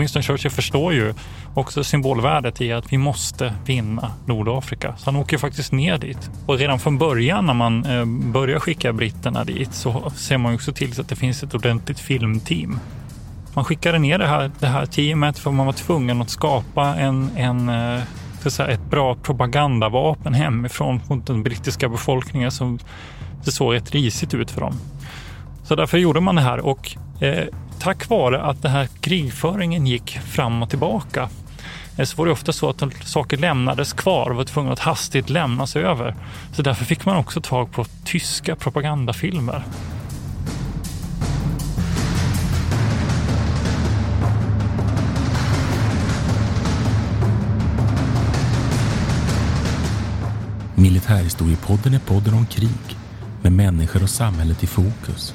Winston Churchill förstår ju också symbolvärdet i att vi måste vinna Nordafrika. Så han åker faktiskt ner dit. Och redan från början när man eh, börjar skicka britterna dit så ser man också till så att det finns ett ordentligt filmteam. Man skickade ner det här, det här teamet för man var tvungen att skapa en, en eh, säga, ett bra propagandavapen hemifrån mot den brittiska befolkningen som det såg rätt risigt ut för dem. Så därför gjorde man det här och eh, tack vare att den här krigföringen gick fram och tillbaka eh, så var det ofta så att saker lämnades kvar och var tvungna att hastigt lämnas över. Så därför fick man också tag på tyska propagandafilmer. Militärhistoriepodden är podden om krig med människor och samhället i fokus.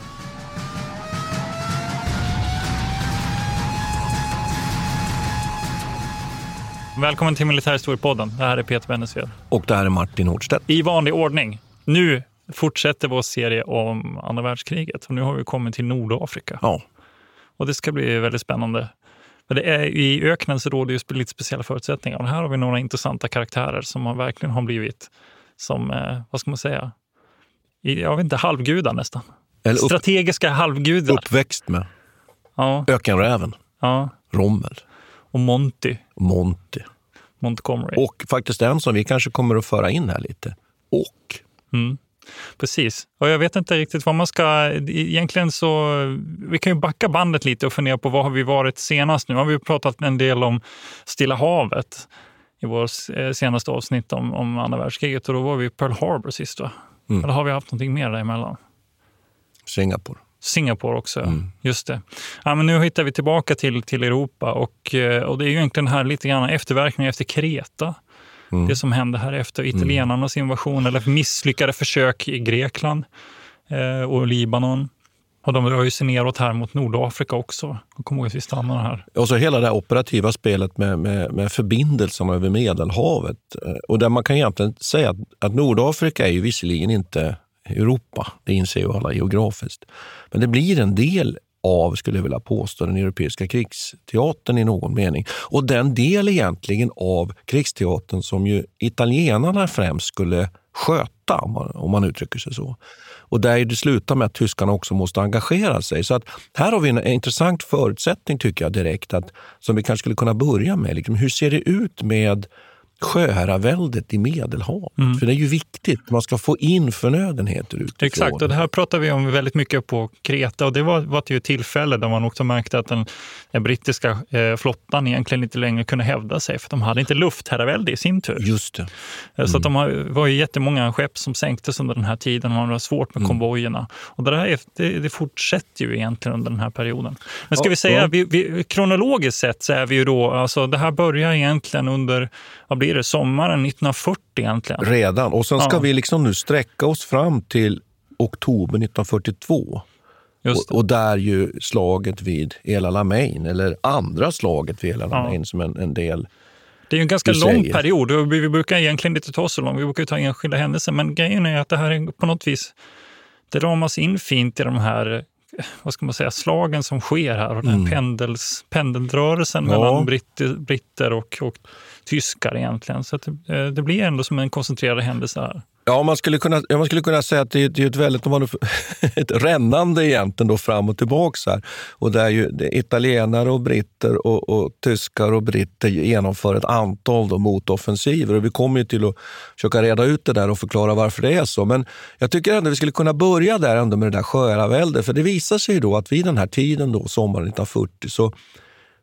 Välkommen till Militärhistoriepodden. Det här är Peter Bennesved. Och det här är Martin Hårdstedt. I vanlig ordning. Nu fortsätter vår serie om andra världskriget och nu har vi kommit till Nordafrika. Ja. Och det ska bli väldigt spännande. För det är, I öknen så råder ju lite speciella förutsättningar och här har vi några intressanta karaktärer som har verkligen har blivit som, eh, vad ska man säga, jag vet inte, halvgudar nästan. Eller upp, Strategiska halvgudar. Uppväxt med ja. ökenräven, ja. Rommel och Monty. Monty. Montgomery. Och faktiskt en som vi kanske kommer att föra in här lite. Och. Mm. Precis. Och jag vet inte riktigt vad man ska... Egentligen så... Vi kan ju backa bandet lite och fundera på vad har vi varit senast nu? har vi pratat en del om Stilla havet i vårt eh, senaste avsnitt om, om andra världskriget och då var vi i Pearl Harbor sist. Va? Mm. Eller har vi haft någonting mer däremellan? Singapore. Singapore också, mm. just det. Ja, men nu hittar vi tillbaka till, till Europa och, eh, och det är ju egentligen här lite grann efterverkningar efter Kreta. Mm. Det som hände här efter italienarnas invasion eller misslyckade försök i Grekland eh, och Libanon. Och de rör ju sig neråt här mot Nordafrika också. Kom ihåg att vi stannar här. Och så hela det operativa spelet med, med, med förbindelserna över Medelhavet. Eh, och där man kan egentligen säga att, att Nordafrika är ju visserligen inte Europa. Det inser ju alla geografiskt. Men det blir en del av, skulle jag vilja påstå, den europeiska krigsteatern i någon mening. Och den del egentligen av krigsteatern som ju italienarna främst skulle sköta, om man, om man uttrycker sig så. Och där det slutar med att tyskarna också måste engagera sig. Så att här har vi en intressant förutsättning tycker jag direkt, att, som vi kanske skulle kunna börja med. Liksom, hur ser det ut med sjöherraväldet i Medelhavet. Mm. För det är ju viktigt, man ska få in förnödenheter utifrån. Exakt, och det här pratar vi om väldigt mycket på Kreta och det var, var till ett tillfälle där man också märkte att den, den brittiska eh, flottan egentligen inte längre kunde hävda sig för de hade inte luftherravälde i sin tur. Just det. Mm. Så att de har, var ju jättemånga skepp som sänktes under den här tiden och man var svårt med mm. konvojerna. Och det, där det, det, fortsätter ju egentligen under den här perioden. Men ska ja, vi säga, ja. vi, vi, kronologiskt sett så är vi ju då, alltså det här börjar egentligen under, vad blir det, sommaren 1940 egentligen. Redan, och sen ska ja. vi liksom nu sträcka oss fram till oktober 1942. Och, och, där ju slaget vid El Alamein, eller andra slaget vid El Alamein ja. som en, en del det är en ganska lång period. Vi brukar egentligen inte ta så långt, vi brukar ta enskilda händelser. Men grejen är att det här är på något vis, det ramas in fint i de här vad ska man säga, slagen som sker här och den Mm. pendels, pendelrörelsen Ja. mellan britter, britter och, och tyskar egentligen. Så det, eh, det blir ändå som en koncentrerad händelse här. Ja, man skulle kunna, man skulle kunna säga att det, det är ett väldigt man, ett rännande egentligen då fram och tillbaks här. Och där ju italienare och britter och, och tyskar och britter genomför ett antal då motoffensiver. Och vi kommer ju till att försöka reda ut det där och förklara varför det är så. Men jag tycker ändå vi skulle kunna börja där ändå med det där sjöäraväldet. För det visar sig ju då att vid den här tiden, då, sommaren 1940, så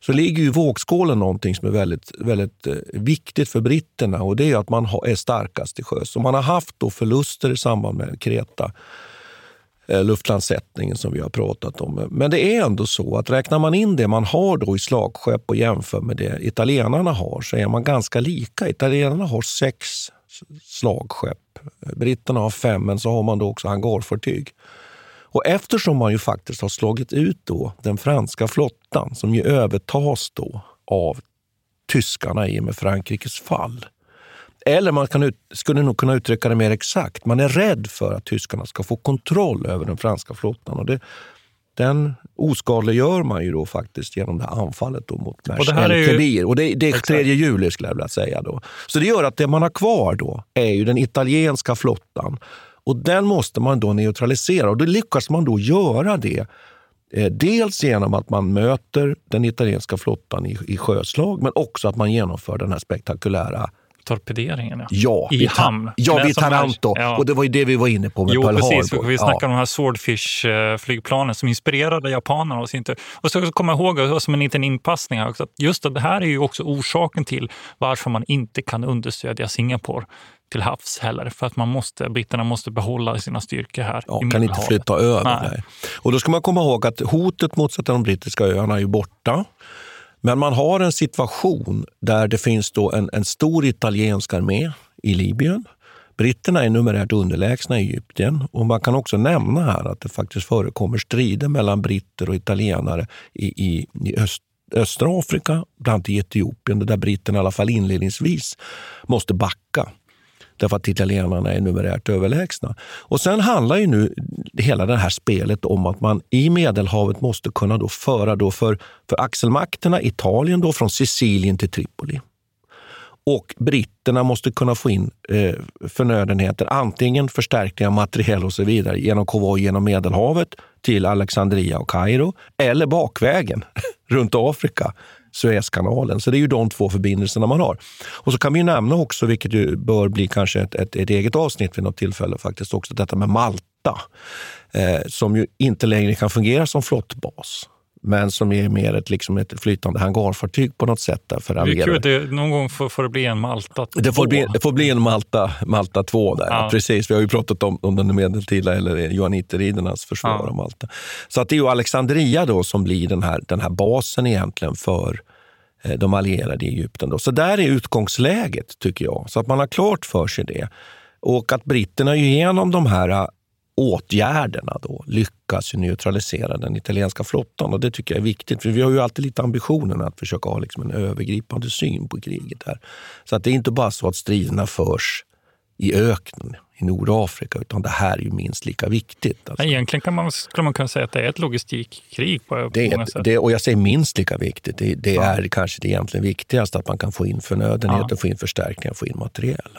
så ligger ju i vågskålen någonting som är väldigt, väldigt eh, viktigt för britterna och det är att man är starkast till sjöss. Man har haft då förluster i samband med Kreta, eh, luftlandsättningen som vi har pratat om. Men det är ändå så att räknar man in det man har då i slagskepp och jämför med det italienarna har så är man ganska lika. Italienarna har sex slagskepp. Britterna har fem, men så har man då också hangarfartyg. Och eftersom man ju faktiskt har slagit ut då den franska flottan som ju övertas då av tyskarna i och med Frankrikes fall. Eller man kan ut, skulle nog kunna uttrycka det mer exakt. Man är rädd för att tyskarna ska få kontroll över den franska flottan. Och det, den oskadliggör man ju då faktiskt genom det här anfallet då mot Mers Och det här är ju-. Och det, det är Exakt. 3 juli skulle jag vilja säga. Då. Så det gör att det man har kvar då är ju den italienska flottan. Och den måste man då neutralisera och då lyckas man då göra det. Eh, dels genom att man möter den italienska flottan i, i sjöslag men också att man genomför den här spektakulära Torpederingen, ja. Ja, I hamn. Ja, vid som är- Taranto. ja. Och det var ju det vi var inne på med Jo, Pearl precis. Harbor. Vi snackar ja. om de här Swordfish-flygplanen som inspirerade japanerna. Och, inte. och så komma ihåg, och som en liten inpassning här också, att just det här är ju också orsaken till varför man inte kan understödja Singapore till havs heller. För att man måste, britterna måste behålla sina styrkor här Ja, i kan inte flytta över. Nej. Nej. Och då ska man komma ihåg att hotet mot de brittiska öarna är ju borta. Men man har en situation där det finns då en, en stor italiensk armé i Libyen. Britterna är numerärt underlägsna i Egypten och man kan också nämna här att det faktiskt förekommer strider mellan britter och italienare i, i, i öst, östra Afrika, bland annat i Etiopien, där britterna i alla fall inledningsvis måste backa därför att italienarna är numerärt överlägsna. Och sen handlar ju nu hela det här spelet om att man i Medelhavet måste kunna då föra då för, för axelmakterna Italien då från Sicilien till Tripoli. Och britterna måste kunna få in eh, förnödenheter, antingen förstärkningar, materiell och så vidare genom konvoj genom Medelhavet till Alexandria och Kairo eller bakvägen runt Afrika, Suezkanalen. Så det är ju de två förbindelserna man har. Och så kan vi ju nämna också, vilket ju bör bli kanske ett, ett, ett eget avsnitt vid något tillfälle, faktiskt också detta med Malta, eh, som ju inte längre kan fungera som flottbas men som är mer ett, liksom ett flytande hangarfartyg på något sätt. Där för Det är kul att det, någon gång får, får det bli en Malta Det får, 2. bli, det får bli en Malta, Malta 2 där. Ja. Precis, vi har ju pratat om, om den medeltida eller johanniterridernas försvar Ja. av Malta. Så att det är ju Alexandria då som blir den här, den här basen egentligen för eh, de allierade i Egypten. Då. Så där är utgångsläget, tycker jag. Så att man har klart för sig det. Och att britterna ju genom de här åtgärderna då lyckas neutralisera den italienska flottan. Och Det tycker jag är viktigt, för vi har ju alltid lite ambitionen att försöka ha liksom en övergripande syn på kriget. här. Så att det är inte bara så att striderna förs i öknen i Nordafrika, utan det här är ju minst lika viktigt. Alltså. Egentligen kan man, skulle man kunna säga att det är ett logistikkrig på, Det många är, sätt. det, och jag säger minst lika viktigt. Det, det Ja. är kanske det egentligen viktigaste, att man kan få in förnödenheter, Ja. få in förstärkningar, få in materiel.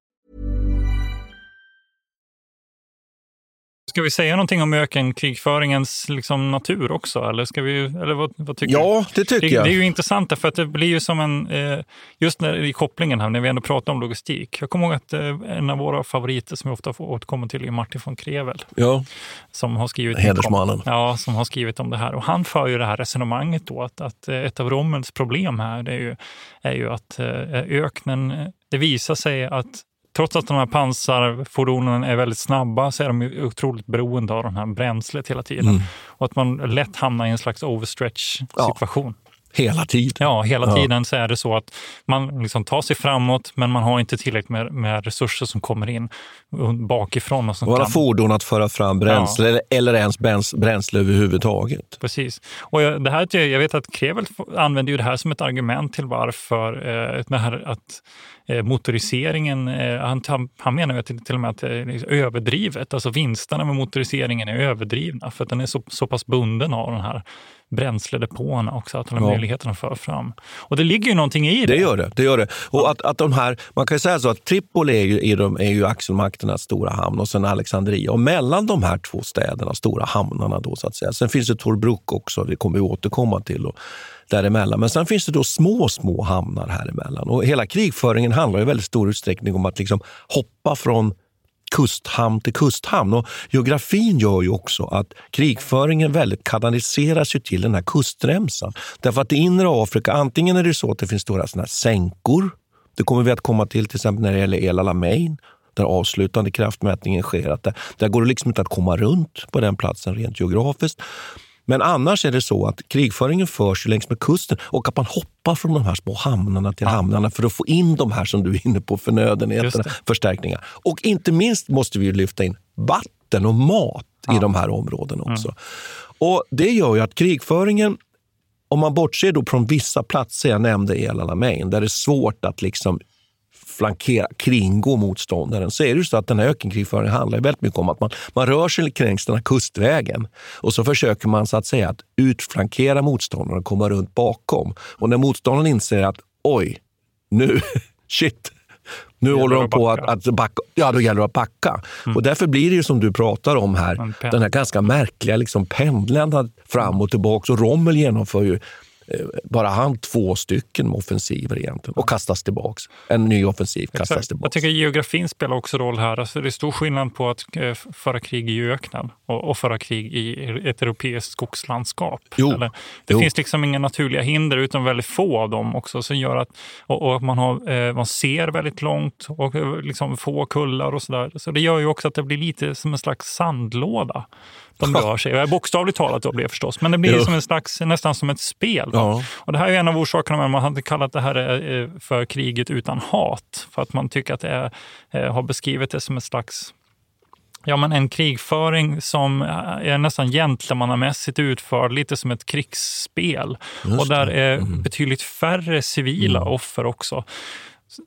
Ska vi säga någonting om ökenkrigföringens liksom, natur också? Eller, ska vi, eller vad, vad tycker Ja, du? det tycker det, jag. Det är ju intressant därför att det blir ju som en... Eh, just när, i kopplingen här, när vi ändå pratar om logistik. Jag kommer ihåg att eh, en av våra favoriter som jag ofta får återkomma till är Martin von Krevel. Ja, Som har skrivit Hedersmannen. Om, ja, som har skrivit om det här. Och han för ju det här resonemanget då att, att eh, ett av Rommels problem här det är, ju, är ju att öknen, det visar sig att Trots att de här pansarfordonen är väldigt snabba så är de otroligt beroende av det här bränslet hela tiden. Mm. Och att man lätt hamnar i en slags overstretch situation. hela tiden. Ja, hela Ja. tiden så är det så att man liksom tar sig framåt men man har inte tillräckligt med, med resurser som kommer in bakifrån. Och Våra kan, fordon att föra fram bränsle eller, eller ens bräns- bränsle överhuvudtaget. Precis. Och jag, det här, jag vet att Krevel f- använder ju det här som ett argument till varför eh, det här att motoriseringen, eh, han, han, menar ju det till och med att det är överdrivet. Alltså vinsterna med motoriseringen är överdrivna för att den är så, så pass bunden av den här bränsledepåerna också, att den har Ja. möjligheten att föra fram. Och det ligger ju någonting i det. Det gör det. det, gör det. Och att, att de här, man kan ju säga så att Tripoli är ju, är, de, är ju axelmakternas stora hamn och sen Alexandria. Och mellan de här två städerna, stora hamnarna då så att säga. Sen finns det Tobruk också, det kommer vi återkomma till. Och däremellan. Men sen finns det då små, små hamnar här emellan. Och hela krigföringen handlar i väldigt stor utsträckning om att liksom hoppa från kusthamn till kusthamn. Och geografin gör ju också att krigföringen väldigt kanaliseras ju till den här kustremsan. Därför att i inre Afrika, antingen är det så att det finns stora såna här sänkor. Det kommer vi att komma till till exempel när det gäller El Alamein där avslutande kraftmätningen sker. Att där, där går det liksom inte att komma runt på den platsen rent geografiskt. Men annars är det så att krigföringen förs längs med kusten och att man hoppar från de här små hamnarna till hamnarna för att få in de här som du är inne på, förnödenheterna, förstärkningar. Och inte minst måste vi ju lyfta in vatten och mat i de här områdena också. Och Det gör ju att krigföringen, om man bortser då från vissa platser jag nämnde i El Alamein, där det är svårt att liksom flankera, kringgå motståndaren, så är det ju så att den här ökenkrigföringen handlar väldigt mycket om att man, man rör sig kring den här kustvägen och så försöker man så att säga att utflankera motståndaren och komma runt bakom. Och när motståndaren inser att oj, nu, shit, nu håller de på att, att backa. Ja, då gäller det att backa. Och därför blir det ju som du pratar om här, den här ganska märkliga liksom pendlandet fram och tillbaka. Och Rommel genomför ju bara han två stycken offensiver egentligen och kastas tillbaks. En ny offensiv kastas Exakt. tillbaks. Jag tycker geografin spelar också roll här. Alltså det är stor skillnad på att eh, föra krig i öknen och, och föra krig i ett europeiskt skogslandskap. Jo. Eller, det Jo. finns liksom inga naturliga hinder utan väldigt få av dem också som gör att och, och man, har, eh, man ser väldigt långt och eh, liksom få kullar och sådär. Så det gör ju också att det blir lite som en slags sandlåda. De rör sig. Bokstavligt talat då blir det förstås, men det blir Jo. som en slags, nästan som ett spel. Ja. Och det här är en av orsakerna med att man hade kallat det här eh, för kriget utan hat. För att man tycker att det är, eh, har beskrivit det som en slags Ja, men en krigföring som är nästan gentlemannamässigt utförd, lite som ett krigsspel. och där är Mm. betydligt färre civila offer också.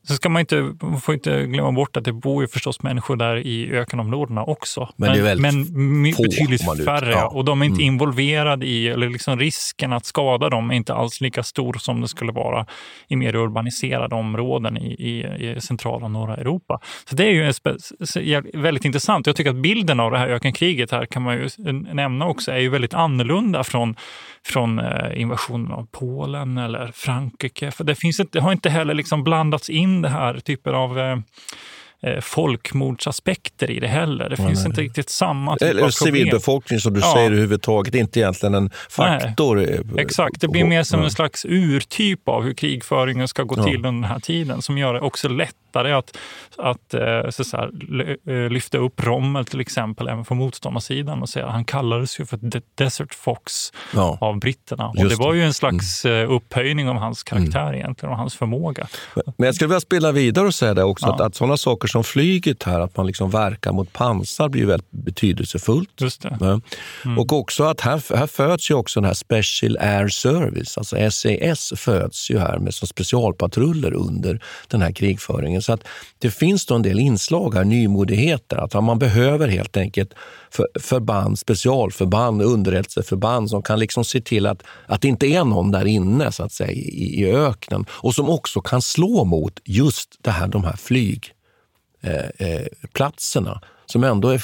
Så ska man inte, man får inte glömma bort att det bor ju förstås människor där i ökenområdena också. Men det är men få, betydligt färre. ja. Och de är inte Mm. involverade i, eller liksom risken att skada dem är inte alls lika stor som det skulle vara i mer urbaniserade områden i, i, i centrala och norra Europa. Så det är ju spe- väldigt intressant. Jag tycker att bilden av det här ökenkriget här kan man ju nämna också är ju väldigt annorlunda från, från eh, invasionen av Polen eller Frankrike. För det, finns inte, det har inte heller liksom blandats in det här typen av eh, eh, folkmordsaspekter i det heller. Det finns nej. inte riktigt samma typ Eller av civilbefolkning som du Ja. säger överhuvudtaget, inte egentligen en faktor. eh, Exakt, det blir mer som en slags urtyp av hur krigföringen ska gå Ja. till under den här tiden som gör det också lätt lättare att, att, eh, så eh, lyfta upp Rommel till exempel även från motståndarsidan och säga han kallades ju för The Desert Fox ja. av britterna. Och det var ju en slags mm. upphöjning av hans karaktär mm. egentligen och hans förmåga. Men jag skulle vilja spela vidare och säga det också, ja. att, att sådana saker som flyget här, att man liksom verkar mot pansar blir väldigt betydelsefullt. Just det. Mm. Och också att här, här föds ju också den här Special Air Service, alltså SAS föds ju här med som specialpatruller under den här krigföringen. Så att det finns då en del inslag här, nymodigheter, att man behöver helt enkelt för, förband, specialförband, underrättelseförband som kan liksom se till att, att det inte är någon där inne så att säga, i, i öknen och som också kan slå mot just det här, de här flygplatserna eh, eh, som ändå är,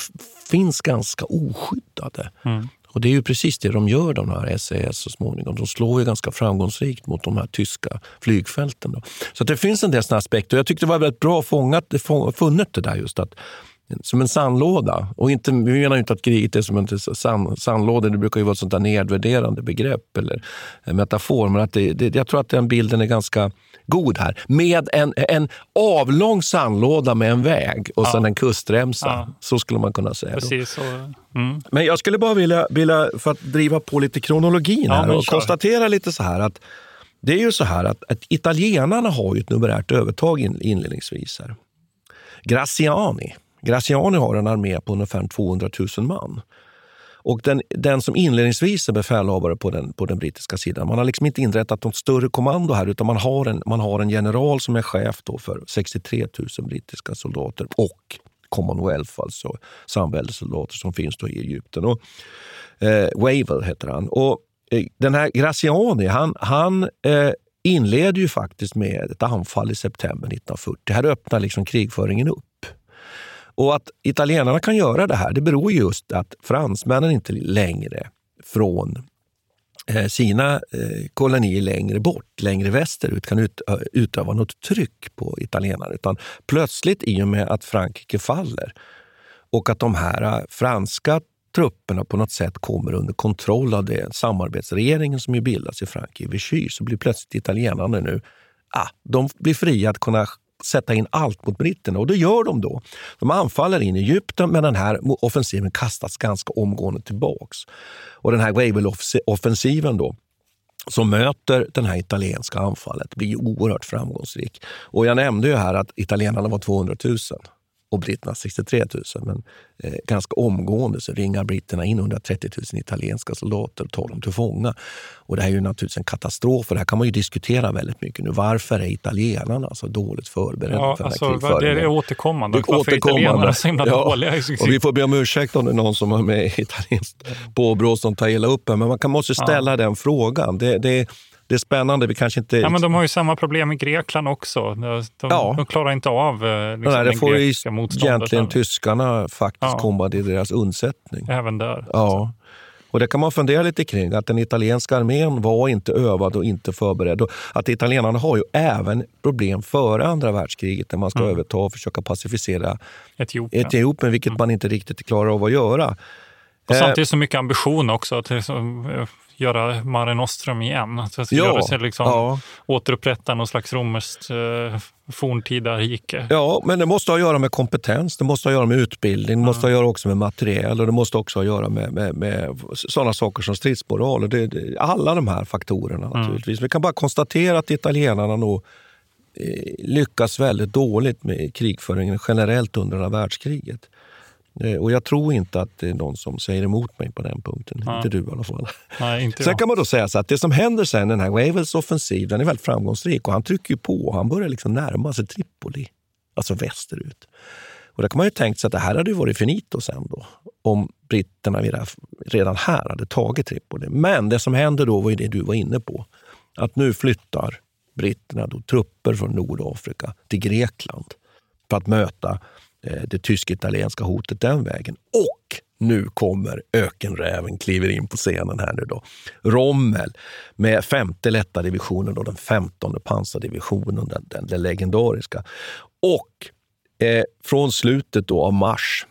finns ganska oskyddade. Mm. Och det är ju precis det de gör, de här SAS så småningom. De slår ju ganska framgångsrikt mot de här tyska flygfälten. Då. Så det finns en del sådana aspekter. Jag tyckte det var väldigt bra fångat, funnet det där just att som en sandlåda. Och inte, vi menar inte att kriget är som en sand, sandlåda. Det brukar ju vara ett sånt där nedvärderande begrepp eller metafor. Men att det, det, jag tror att den bilden är ganska god här. Med en, en avlång sandlåda med en väg och ja. sen en kustremsa. Ja. Så skulle man kunna säga. Precis, mm. Men jag skulle bara vilja, vilja, för att driva på lite kronologin här och kör. konstatera lite så här att det är ju så här att, att italienarna har ju ett numerärt övertag in, inledningsvis. Här. Graziani, Graziani har en armé på ungefär 200 000 man. Och den, den som inledningsvis är befälhavare på den, på den brittiska sidan, man har liksom inte inrättat något större kommando här utan man har en, man har en general som är chef då för 63 000 brittiska soldater och Commonwealth, alltså samväldessoldater som finns då i Egypten. Och, eh, Wavell heter han. Och, eh, den här Graziani, han, han eh, inleder ju faktiskt med ett anfall i september 1940. Här öppnar liksom krigföringen upp. Och att italienarna kan göra det här, det beror just att fransmännen inte längre från eh, sina eh, kolonier längre bort, längre västerut, kan utöva något tryck på italienarna. Utan plötsligt, i och med att Frankrike faller och att de här eh, franska trupperna på något sätt kommer under kontroll av den samarbetsregeringen som ju bildas i Frankrike, Vichy, så blir plötsligt italienarna nu ah, de blir fria att kunna sätta in allt mot britterna och det gör de då. De anfaller in i Egypten men den här offensiven kastas ganska omgående tillbaks. Och den här Wavell-offensiven då som möter det här italienska anfallet blir oerhört framgångsrik. Och jag nämnde ju här att italienarna var 200 000 och britterna 63 000. Men eh, ganska omgående så ringar britterna in 130 000 italienska soldater och tar dem till fånga. Och det här är ju naturligtvis en katastrof och det här kan man ju diskutera väldigt mycket nu. Varför är italienarna så dåligt förberedda ja, för alltså, den här Det är återkommande. Det Varför återkommande. är italienarna så himla ja. dåliga? Och vi får be om ursäkt om det är någon som har med italienskt påbrå som tar illa upp. Men man kan måste ställa ja. den frågan. Det, det, det är spännande. Vi kanske inte... Ja, men de har ju samma problem i Grekland också. De, ja. de klarar inte av eh, liksom, Nej, det får ju egentligen tyskarna faktiskt ja. komma till deras undsättning. Även där. Ja. Och Det kan man fundera lite kring. Att den italienska armén var inte övad och inte förberedd. Och att italienarna har ju även problem före andra världskriget när man ska mm. överta och försöka pacificera Etiopien, Etiopien vilket mm. man inte riktigt klarar av att göra. Och samtidigt så mycket ambition också. Att göra Mare Nostrum igen. Att ja, göra sig liksom, ja. återupprätta någon slags romerskt eh, forntida rike. Ja, men det måste ha att göra med kompetens, det måste ha att göra med utbildning, det måste ha att göra också med materiel och det måste också ha att göra med, med, med sådana saker som stridsmoral. Det, det, alla de här faktorerna mm. naturligtvis. Mm. Vi kan bara konstatera att italienarna nog eh, lyckas väldigt dåligt med krigföringen generellt under andra världskriget. Eh, och jag tror inte att det är någon som säger emot mig på den punkten. Nej. Inte du i alla fall. Nej, inte sen kan man då säga så att det som händer sen, den här Wavels offensiv, den är väldigt framgångsrik och han trycker på. Han börjar liksom närma sig Tripoli, alltså västerut. Och där kan man ju tänkt sig att det här hade varit finito sen då, om britterna redan här hade tagit Tripoli. Men det som händer då var ju det du var inne på. Att nu flyttar britterna då trupper från Nordafrika till Grekland för att möta Eh, det tysk-italienska hotet den vägen. Och nu kommer ökenräven, kliver in på scenen här nu då. Rommel med femte lätta divisionen och den femtonde pansardivisionen, den, den, den legendariska. Och eh, från slutet då av mars,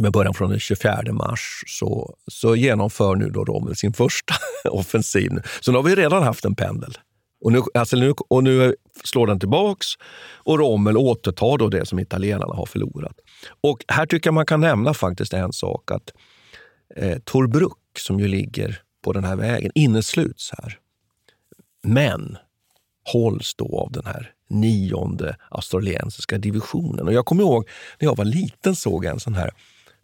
med början från den 24 mars, så, så genomför nu då Rommel sin första offensiv. Så nu har vi redan haft en pendel. Och nu, alltså nu, och nu slår den tillbaks och Rommel återtar då det som italienarna har förlorat. Och här tycker jag man kan nämna faktiskt en sak. att eh, Torbruck, som ju ligger på den här vägen, innesluts här. Men hålls då av den här nionde australiensiska divisionen. Och jag kommer ihåg när jag var liten såg jag en sån här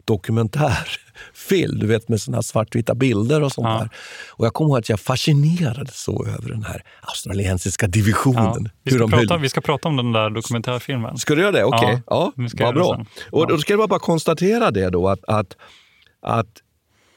dokumentärfilm, du vet med såna här svartvita bilder och sånt ja. där. Och jag kommer ihåg att jag fascinerades så över den här australiensiska divisionen. Ja, vi, ska prata, vi, ska prata, om den där dokumentärfilmen. Ska du göra det? Okej, okay. ja, ja vad bra. Och då ska jag bara konstatera det då att, att, att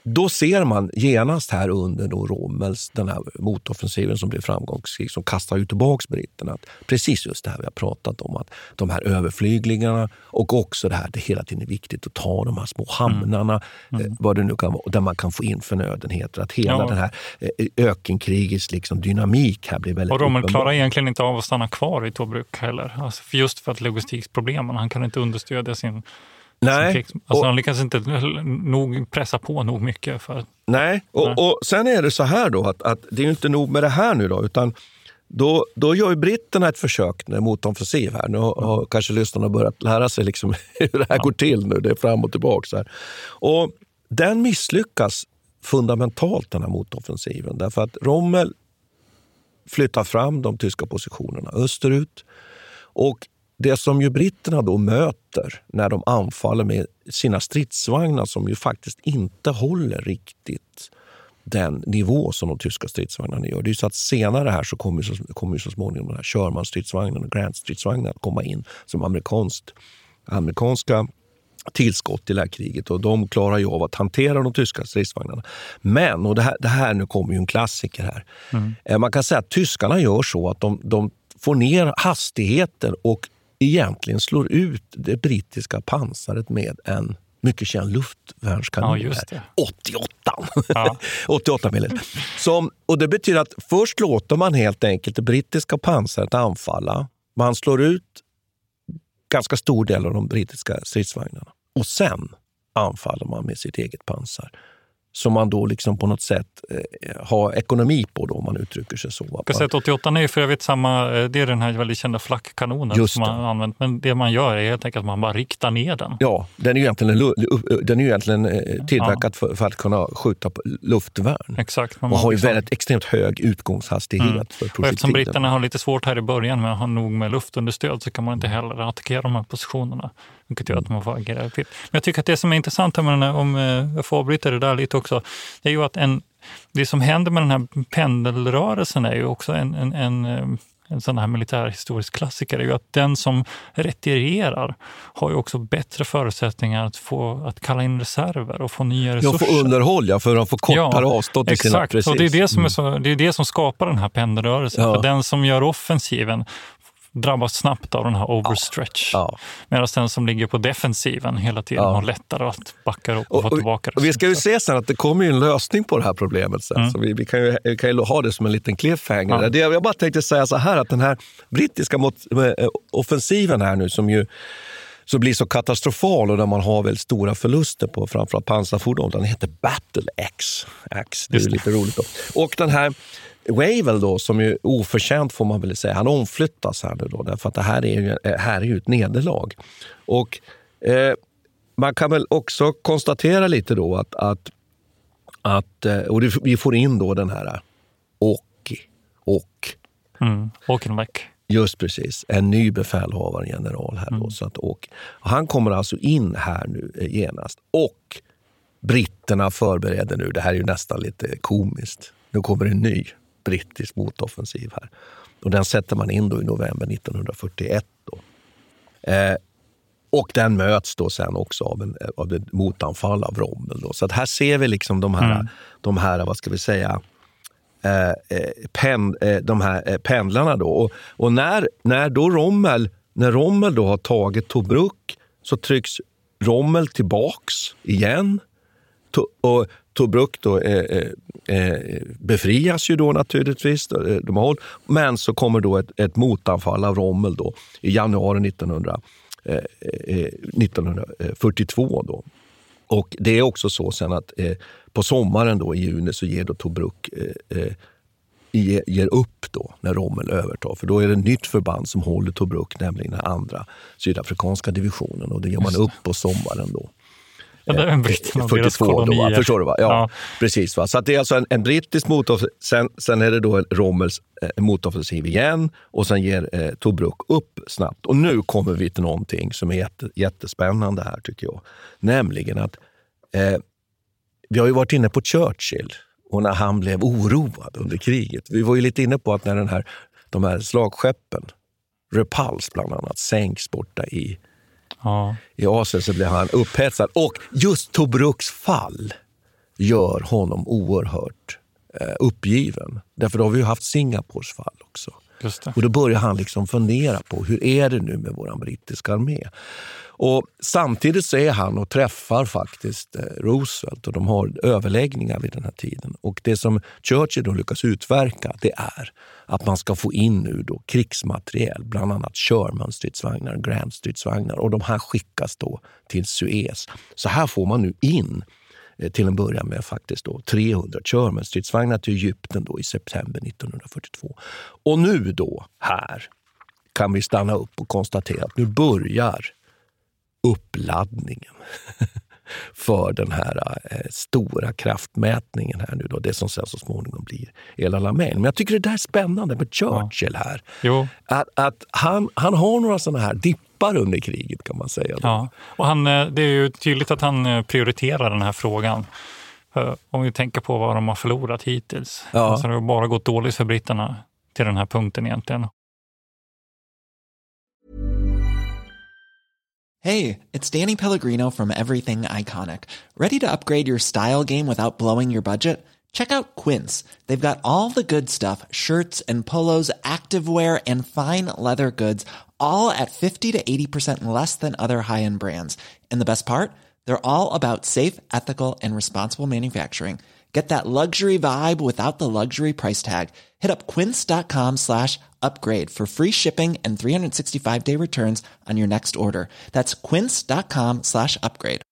då ser man genast här under då Rommels, den här motoffensiven som blev framgångsrik, som kastar ju tillbaka britterna. Precis just det här vi har pratat om, att de här överflygningarna och också det här det hela tiden är viktigt att ta de här små hamnarna, mm. Mm. vad det nu kan vara, där man kan få in förnödenheter. Att hela ja. den här eh, ökenkrigets liksom dynamik här blir väldigt Och Rommel klarar egentligen inte av att stanna kvar i Tobruk heller. Alltså för just för att logistikproblemen, han kan inte understödja sin Nej. Alltså, och, han lyckas inte nog pressa på nog mycket. För, nej, och, nej. och sen är det så här då att, att det är inte nog med det här nu då, utan då, då gör ju britterna ett försök mot offensiv här. Nu har, har kanske lyssnarna börjat lära sig liksom hur det här ja. går till nu. Det är fram och tillbaka. Här. Och den misslyckas fundamentalt, den här motoffensiven. Därför att Rommel flyttar fram de tyska positionerna österut. Och det som ju britterna då möter när de anfaller med sina stridsvagnar som ju faktiskt inte håller riktigt den nivå som de tyska stridsvagnarna gör. Det är så att senare här så kommer, så, kommer så småningom den här Sherman-stridsvagnen och Grant-stridsvagnen att komma in som amerikanskt, amerikanska tillskott i det här kriget och de klarar ju av att hantera de tyska stridsvagnarna. Men, och det här, det här nu kommer ju en klassiker här. Mm. Eh, man kan säga att tyskarna gör så att de, de får ner hastigheten och egentligen slår ut det brittiska pansaret med en mycket känd luftvärnskanon. Ja, 88! Ja. 88 mm. Som, och Det betyder att först låter man helt enkelt det brittiska pansaret anfalla. Man slår ut ganska stor del av de brittiska stridsvagnarna. Och sen anfaller man med sitt eget pansar som man då liksom på något sätt eh, har ekonomi på, då, om man uttrycker sig så. Kassett 88 är för övrigt samma, eh, det är den här väldigt kända flackkanonen som man har använt. Men det man gör är helt enkelt att man bara riktar ner den. Ja, den är ju egentligen, den är egentligen eh, tillverkad ja. för, för, att kunna skjuta på luftvärn. Exakt. Man och har ju liksom... väldigt extremt hög utgångshastighet mm. för och Eftersom britterna har lite svårt här i början med att ha nog med luftunderstöd så kan man inte heller attackera de här positionerna. Vilket gör att man får agera fritt. Men jag tycker att det som är intressant, med den här, om jag får avbryta det där lite också, det är ju att en, det som händer med den här pendelrörelsen är ju också en, en, en en sån här militärhistorisk klassiker är ju att den som retirerar har ju också bättre förutsättningar att, få, att kalla in reserver och få nya resurser. Ja, få underhåll, ja, för att få kortare ja, avstånd till exakt. sina... Och det är det som, är så, det är det som skapar den här pendelrörelsen. Ja. För den som gör offensiven drabbas snabbt av den här overstretch. Ja. Medan den som ligger på defensiven hela tiden ja. har lättare att backa upp och, och få tillbaka det. Och vi ska ju se sen att det kommer en lösning på det här problemet sen. Mm. Så vi, vi, kan ju, vi kan ju ha det som en liten cliffhanger. Ja. Det, jag bara tänkte säga så här att den här brittiska mot, eh, offensiven här nu som ju så blir så katastrofal och där man har väldigt stora förluster på framförallt pansarfordon. Den heter Battle X. X det är lite roligt. Då. Och den här Wavell då, som ju oförtjänt får man väl säga, han omflyttas här nu då, därför att det här är ju, eh, här är ju ett nederlag. Och eh, man kan väl också konstatera lite då att, att, att eh, och vi får in då den här Åki, och. Mm, Åkenbeck. Just precis, en ny befälhavare, general här. Då, mm. så att, och, han kommer alltså in här nu eh, genast. Och britterna förbereder nu, det här är ju nästan lite komiskt, nu kommer en ny brittisk motoffensiv här. Och den sätter man in då i november 1941. Då. Eh, och den möts då sen också av, en, av ett motanfall av Rommel. Då. Så att här ser vi liksom de här, mm. de här vad ska vi säga, eh, eh pen, eh, de här eh, pendlarna. Då. Och, och, när, när då Rommel, när Rommel då har tagit Tobruk så trycks Rommel tillbaks igen. To, och Tobruk då, eh, eh, befrias ju då naturligtvis. Eh, de har, men så kommer då ett, ett motanfall av Rommel då, i januari 1900, eh, 1942. Då. Och det är också så sen att eh, på sommaren då, i juni så ger då Tobruk ge, ger upp då när Rommel övertar. För då är det ett nytt förband som håller Tobruk, nämligen den andra sydafrikanska divisionen. Och det ger man upp på sommaren då. 42 då, va? Förstår du? Va? Ja, Ja. Precis. Va? Så det är alltså en, en brittisk motoffensiv. Sen, sen är det då en Rommels eh, motoffensiv igen och sen ger eh, Tobruk upp snabbt. Och nu kommer vi till någonting som är jätte, jättespännande här tycker jag. Nämligen att eh, vi har ju varit inne på Churchill och när han blev oroad under kriget. Vi var ju lite inne på att när den här, de här slagskeppen, Repulse bland annat, sänks borta i Ja. i Asien så blir han upphetsad. Och just Tobruks fall gör honom oerhört uppgiven. Därför då har vi ju haft Singapores fall också. Och då börjar han liksom fundera på hur är det nu med vår brittiska armé. Och samtidigt så är han och träffar faktiskt eh, Roosevelt och de har överläggningar vid den här tiden. Och det som Churchill då lyckas utverka det är att man ska få in nu då krigsmateriel, bland annat Sherman-stridsvagnar, Grant-stridsvagnar och de här skickas då till Suez. Så här får man nu in eh, till en början med faktiskt då 300 Sherman-stridsvagnar till Egypten då i september 1942. Och nu då, här, kan vi stanna upp och konstatera att nu börjar uppladdningen för den här eh, stora kraftmätningen här nu då, det som sen så småningom blir El Alamein. Men jag tycker det där är spännande med Churchill här. Jo. Att, att han, han har några sådana här dippar under kriget kan man säga. Ja. Och han, eh, det är ju tydligt att han eh, prioriterar den här frågan. För Om vi tänker på vad de har förlorat hittills. Ja. Alltså det har bara gått dåligt för britterna till den här punkten egentligen. Hey, it's Danny Pellegrino from Everything Iconic. Ready to upgrade your style game without blowing your budget? Check out Quince. They've got all the good stuff shirts and polos, activewear, and fine leather goods, all at 50 to 80% less than other high end brands. And the best part? They're all about safe, ethical, and responsible manufacturing. Get that luxury vibe without the luxury price tag. Hit up quince.com slash upgrade for free shipping and 365 day returns on your next order. That's quince.com slash upgrade.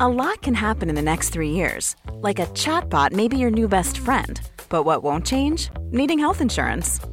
A lot can happen in the next three years. Like a chatbot may be your new best friend. But what won't change? Needing health insurance.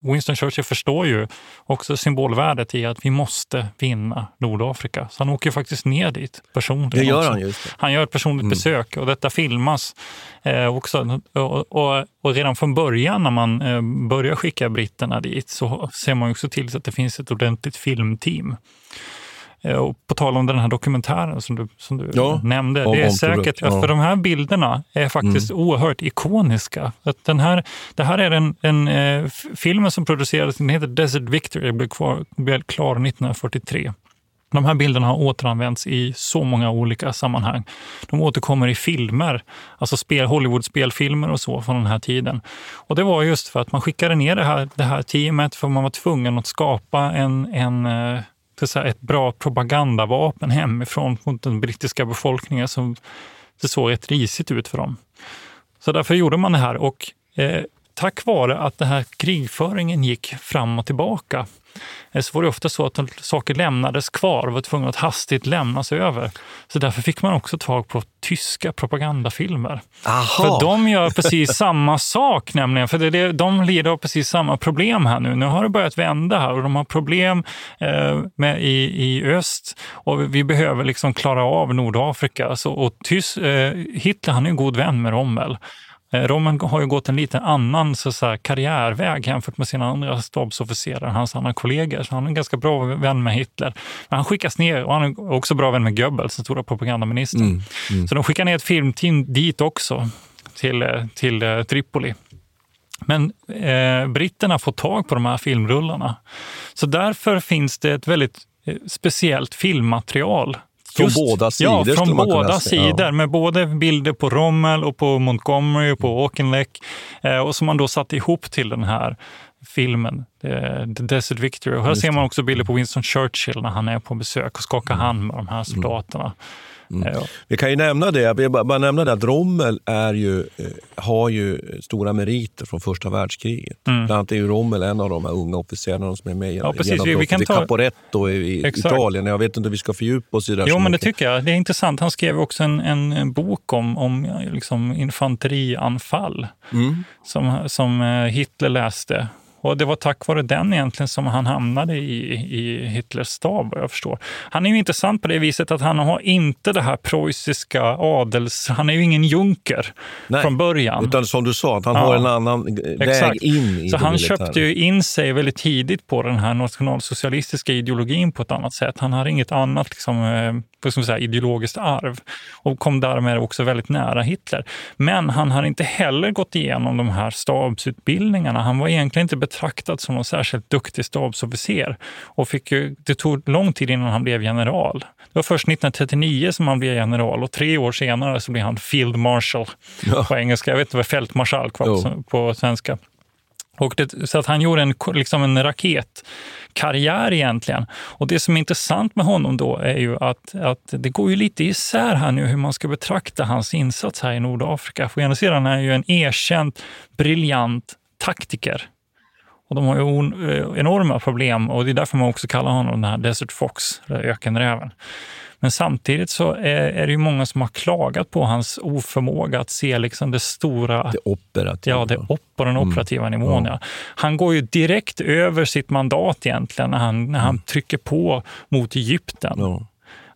Winston Churchill förstår ju också symbolvärdet i att vi måste vinna Nordafrika. Så han åker faktiskt ner dit personligen. Det gör också. han just det. Han gör ett personligt Mm. besök och detta filmas eh, också. Och, och, och redan från början när man eh, börjar skicka britterna dit så ser man också till så att det finns ett ordentligt filmteam. Eh, Och på tal om den här dokumentären som du, som du Ja, nämnde, det är säkert, ja. för de här bilderna är faktiskt oerhört ikoniska. Att den här, det här är en, en eh, filmen som producerades, den heter Desert Victory, blev, kvar, blev klar 1943. De här bilderna har återanvänts i så många olika sammanhang. De återkommer i filmer, alltså spel, Hollywood-spelfilmer och så från den här tiden. Och det var just för att man skickade ner det här, det här teamet för man var tvungen att skapa en, en eh, så att säga, ett bra propagandavapen hemifrån mot den brittiska befolkningen som det såg rätt risigt ut för dem. Så därför gjorde man det här och eh, tack vare att den här krigföringen gick fram och tillbaka Eh, så var det ofta så att saker lämnades kvar och var tvungna att hastigt lämnas över. Så därför fick man också tag på tyska propagandafilmer. Aha. För de gör precis samma sak nämligen. För det, de lider av precis samma problem här nu. Nu har det börjat vända här och de har problem eh, med, i, i öst och vi behöver liksom klara av Nordafrika. Så, och Tys, eh, Hitler han är en god vän med Rommel. Eh, Roman har ju gått en lite annan så så här, karriärväg jämfört med sina andra stabsofficerare, hans andra kollegor. Så han är en ganska bra vän med Hitler. Men han skickas ner och han är också bra vän med Goebbels, den stora propagandaministern. Mm, mm. Så de skickar ner ett filmteam dit också, till, eh, till uh, Tripoli. Men eh, britterna får tag på de här filmrullarna. Så därför finns det ett väldigt speciellt filmmaterial från båda sidor? Ja, från båda sidor ja. med både bilder på Rommel och på Montgomery och på Auchinleck eh, och som man då satte ihop till den här filmen, The Desert Victory. Och här ser man också bilder på Winston Churchill när han är på besök och skakar mm. hand med de här soldaterna. Mm. Mm. Ja. Vi kan ju nämna det, jag bara, nämna det att Rommel är ju, eh, har ju stora meriter från första världskriget. Mm. Bland annat är ju Rommel en av de här unga officerarna som är med ja, precis. Vi, vi kan ta... Caporetto i, i Italien. Jag vet inte om vi ska fördjupa oss i det. Jo, men det tycker jag. Det är intressant. Han skrev också en, en, en bok om, om liksom infanterianfall mm. som, som eh, Hitler läste och det var tack vare den egentligen som han hamnade i, i Hitlers stab, vad jag förstår. Han är ju intressant på det viset att han har inte det här preussiska adels... Han är ju ingen junker Nej, från början. Utan som du sa, att han ja, har en annan väg in i Så han militära. köpte ju in sig väldigt tidigt på den här nationalsocialistiska ideologin på ett annat sätt. Han har inget annat liksom, eh, vad ska man säga, ideologiskt arv och kom därmed också väldigt nära Hitler. Men han har inte heller gått igenom de här stabsutbildningarna. Han var egentligen inte betraktad som någon särskilt duktig stabsofficer och fick ju, det tog lång tid innan han blev general. Det var först 1939 som han blev general och tre år senare så blev han Field Marshal ja. på engelska. Jag vet inte vad fältmarskalk var på svenska. Och det, så att han gjorde en, liksom en raketkarriär egentligen. Och det som är intressant med honom då är ju att, att det går ju lite isär här nu hur man ska betrakta hans insats här i Nordafrika. För å ena sidan är han ju en erkänt briljant taktiker. Och de har ju eh, enorma problem och det är därför man också kallar honom den här Desert Fox, ökenräven. Men samtidigt så är, är det ju många som har klagat på hans oförmåga att se liksom det stora... Det operativa. Ja, det op på den mm. operativa mm. nivån. Ja. Han går ju direkt över sitt mandat egentligen när han, när han mm. trycker på mot Egypten. Ja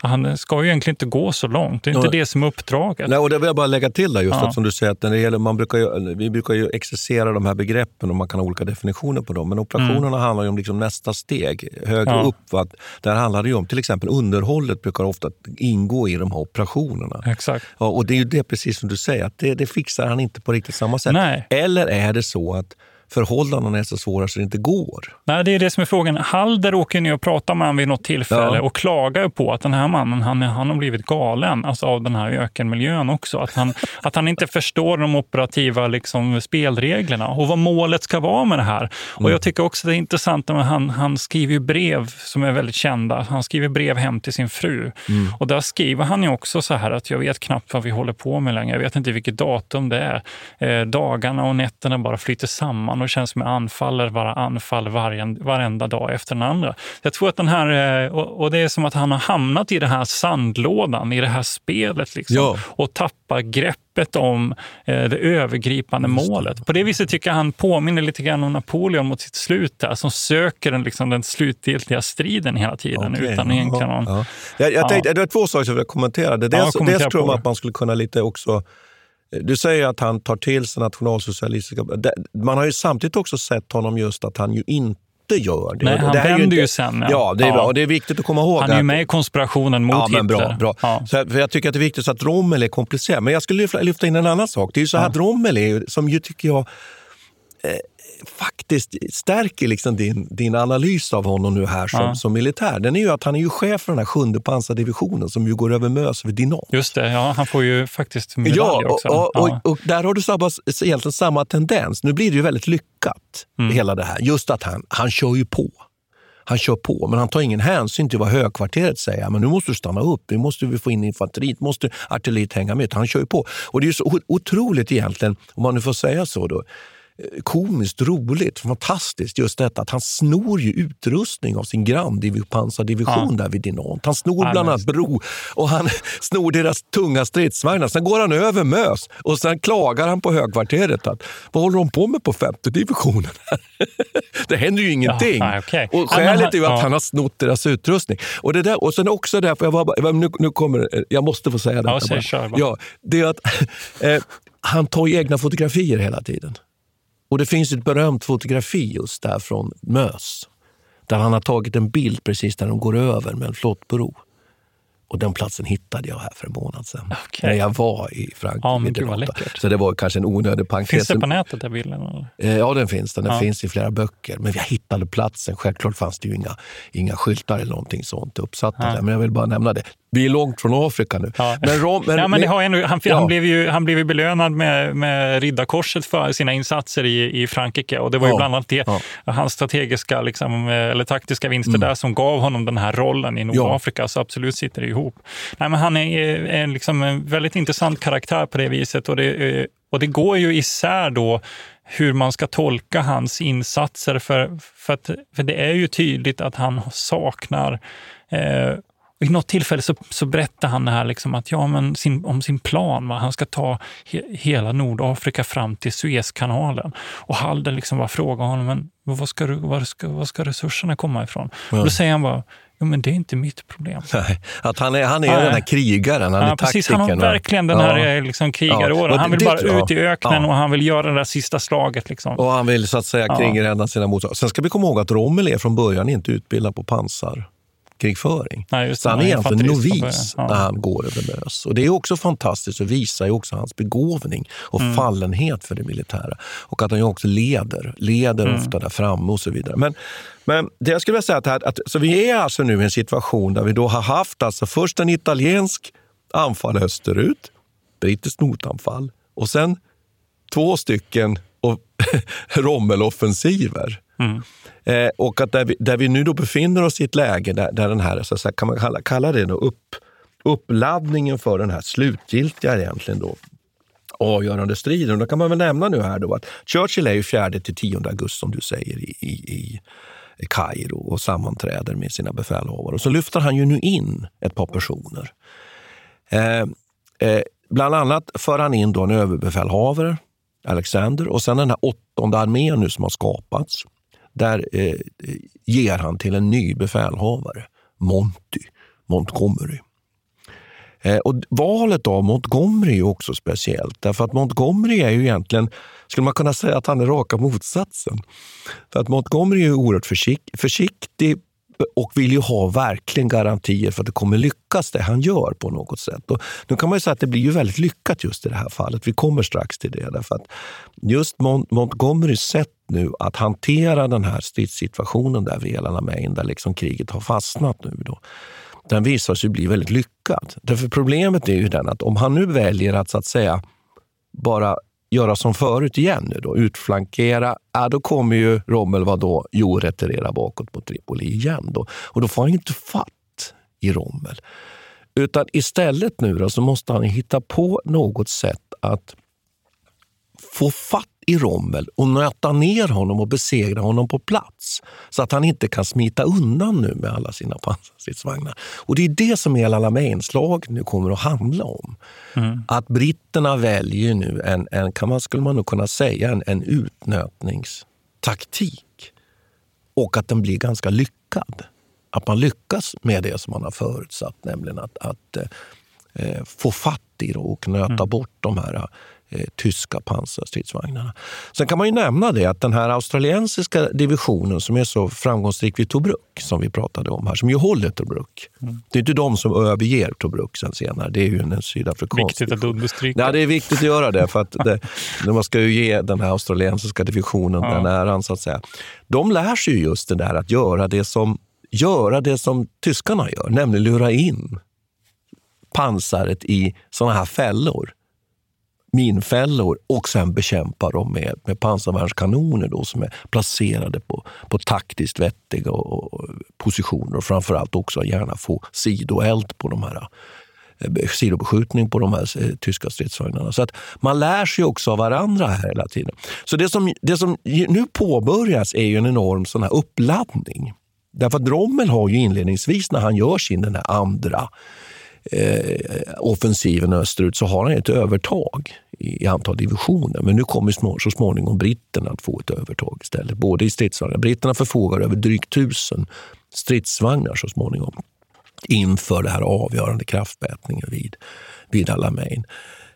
han ska ju egentligen inte gå så långt. Det är inte ja. det som är uppdraget. Nej, och det vill jag bara lägga till där, just ja. att som du säger, att när det gäller, man brukar ju, vi brukar ju exercera de här begreppen och man kan ha olika definitioner på dem. Men operationerna mm. handlar ju om liksom nästa steg, högre ja. upp. Att, där handlar det ju om till exempel underhållet brukar ofta ingå i de här operationerna. Exakt. Ja, och det är ju det precis som du säger, att det, det fixar han inte på riktigt samma sätt. Nej. Eller är det så att förhållandena är så svåra så det inte går. Nej, det är det som är frågan. Halder åker ner och pratar med honom vid något tillfälle ja. och klagar på att den här mannen han, han har blivit galen alltså av den här ökenmiljön också. Att han, att han inte förstår de operativa liksom, spelreglerna och vad målet ska vara med det här. Mm. Och Jag tycker också det är intressant att han, han skriver brev som är väldigt kända. Han skriver brev hem till sin fru. Mm. Och där skriver han ju också så här att jag vet knappt vad vi håller på med längre. Jag vet inte vilket datum det är. Eh, dagarna och nätterna bara flyter samman och känns som anfaller bara anfall varje, varenda dag efter den andra. Jag tror att den här, eh, och det är som att han har hamnat i den här sandlådan, i det här spelet liksom, ja. och tappar greppet om eh, det övergripande målet. På det viset tycker jag han påminner lite grann om Napoleon mot sitt slut där, som söker den, liksom, den slutgiltiga striden hela tiden okay. utan egentligen någon... Ja. Jag, jag tänkte, Det var två saker som jag kommenterade. Dels, ja, dels tror jag att man skulle kunna lite också du säger att han tar till sig nationalsocialistiska... Man har ju samtidigt också sett honom just att han ju inte gör det. Nej, han det vänder ju sen. Ja, ja det är ja. bra. Och det är viktigt att komma ihåg. Han är ju med i konspirationen mot ja, men Hitler. Bra, bra. Ja. Så, för jag tycker att det är viktigt att Rommel är komplicerad. Men jag skulle lyfta in en annan sak. Det är ju så här att Rommel är, som ju tycker jag eh, faktiskt stärker liksom din, din analys av honom nu här som, ja. som militär. Den är ju att han är ju chef för den här sjunde pansardivisionen som ju går över Mös över Dinant. Just det, ja, han får ju faktiskt medalj ja, också. Och, och, ja. och, och, där har du samma, egentligen samma tendens. Nu blir det ju väldigt lyckat, mm. hela det här. Just att han, han kör ju på. Han kör på, men han tar ingen hänsyn till vad högkvarteret säger. Men nu måste du stanna upp, nu måste vi få in infanteriet, måste artilleriet hänga med. Han kör ju på. Och det är så otroligt egentligen, om man nu får säga så, då, komiskt roligt, fantastiskt. Just detta att han snor ju utrustning av sin grannpansardivision ja. där vid Dinant. Han snor bland annat bro och han snor deras tunga stridsvagnar. Sen går han över Mös och sen klagar han på högkvarteret att vad håller de på med på femte divisionen? det händer ju ingenting. Ja, okay. Och skälet är ju att han har snott deras utrustning. Och, det där, och sen också därför, jag, bara, nu, nu kommer, jag måste få säga det. Ja, det är att eh, han tar egna fotografier hela tiden. Och det finns ett berömt fotografi just där från Mös. Där han har tagit en bild precis där de går över med en flottbro. Och den platsen hittade jag här för en månad sedan. Okay. När jag var i Frankrike. Ja, men gud. Så det var kanske en onödig parentes. Finns det på nätet, den bilden? Eller? Eh, ja, den finns. Den, den ja. finns i flera böcker. Men jag hittade platsen. Självklart fanns det ju inga, inga skyltar eller någonting sånt uppsatta ja. där. Men jag vill bara nämna det. Vi är långt från Afrika nu. Ja. Men, Rom, men, ja, men det har ändå, han, ja. han, blev ju, han blev ju belönad med, med Riddarkorset för sina insatser i, i Frankrike. Och det var ju bland annat det, hans strategiska liksom, eller taktiska vinster mm. där som gav honom den här rollen i Nordafrika. Så absolut sitter det ihop. Nej, men han är, är liksom en väldigt intressant karaktär på det viset. Och det, och det går ju isär då hur man ska tolka hans insatser. För, för, att, för det är ju tydligt att han saknar eh, vid något tillfälle så, så berättar han här liksom att, ja, men sin, om sin plan. Va? Han ska ta he, hela Nordafrika fram till Suezkanalen. Och Halden liksom bara frågar honom, men var ska, var ska, var ska resurserna komma ifrån? Ja. Och då säger han bara, Jo, men det är inte mitt problem. Nej, att han är, han är Nej. den här krigaren, han ja, är precis, Han har verkligen den här ja. liksom, krigaråren. Han vill det, bara ut i öknen och han vill göra det där sista slaget. Liksom. Och han vill så att säga kringrädda sina motståndare. Sen ska vi komma ihåg att Rommel är från början inte utbildad på pansar krigföring. Nej, så han är egentligen novis ja. när han går över mös. Och det är också fantastiskt och visar ju också hans begåvning och mm. fallenhet för det militära. Och att han ju också leder, leder mm. ofta där framme och så vidare. Men, men det jag skulle vilja säga att, att så vi är alltså nu i en situation där vi då har haft alltså först en italiensk anfall österut, brittiskt motanfall och sen två stycken Rommeloffensiver. Mm. Eh, och att där vi, där vi nu då befinner oss i ett läge där, där den här, så säga, kan man kalla, kalla det då upp, uppladdningen för den här slutgiltiga egentligen då, avgörande striden. Då kan man väl nämna nu här då att Churchill är ju 4 till 10 augusti som du säger i, i, i Kairo och sammanträder med sina befälhavare. Och så lyfter han ju nu in ett par personer. Eh, eh, bland annat för han in då en överbefälhavare, Alexander, och sen den här åttonde armén nu som har skapats där eh, ger han till en ny befälhavare, Monty, Montgomery. Eh, och valet av Montgomery är också speciellt, därför att Montgomery är ju egentligen, skulle man kunna säga att han är raka motsatsen. För att Montgomery är oerhört försikt, försiktig, och vill ju ha verkligen garantier för att det kommer lyckas det han gör på något sätt. Och nu kan man ju säga att det blir ju väldigt lyckat just i det här fallet. Vi kommer strax till det. Därför att just Mont Montgomerys sätt nu att hantera den här stridssituationen där vid El Alamein, där liksom kriget har fastnat nu. Då, den visar sig bli väldigt lyckad. Därför problemet är ju den att om han nu väljer att så att säga bara göra som förut igen, nu då, utflankera, ja, då kommer ju Rommel vadå? Jo, retirera bakåt mot Tripoli igen. Då. Och då får han inte fatt i Rommel. Utan istället nu då, så måste han hitta på något sätt att få fatt i Rommel och nöta ner honom och besegra honom på plats. Så att han inte kan smita undan nu med alla sina pansarstridsvagnar. Och det är det som hela Alamein-slaget nu kommer att handla om. Mm. Att britterna väljer nu en, en kan man, skulle man nog kunna säga, en, en utnötningstaktik. Och att den blir ganska lyckad. Att man lyckas med det som man har förutsatt, nämligen att, att eh, få fatt i och nöta mm. bort de här eh, tyska pansarstridsvagnarna. Sen kan man ju nämna det att den här australiensiska divisionen som är så framgångsrik vid Tobruk, som vi pratade om här, som ju håller Tobruk. Mm. Det är inte de som överger Tobruk sen senare, det är ju en sydafrikansk Viktigt att understryka. Ja, det är viktigt att göra det, för att det, man ska ju ge den här australiensiska divisionen ja. den äran, så att säga. De lär sig just det där att göra det som, göra det som tyskarna gör, nämligen lura in pansaret i såna här fällor minfällor och sen bekämpa dem med, med pansarvärnskanoner då, som är placerade på, på taktiskt vettiga och, och positioner och framförallt också gärna få sidoeld på de här eh, sidobeskjutning på de här eh, tyska stridsvagnarna. Så att man lär sig också av varandra här hela tiden. Så det som, det som nu påbörjas är ju en enorm sån här uppladdning. Därför att Rommel har ju inledningsvis när han gör sin den här andra eh, offensiven österut så har han ett övertag i, i antal divisioner. Men nu kommer små, så småningom britterna att få ett övertag istället, både i stridsvagnar. Britterna förfogar över drygt tusen stridsvagnar så småningom inför den här avgörande kraftmätningen vid, vid Alamein.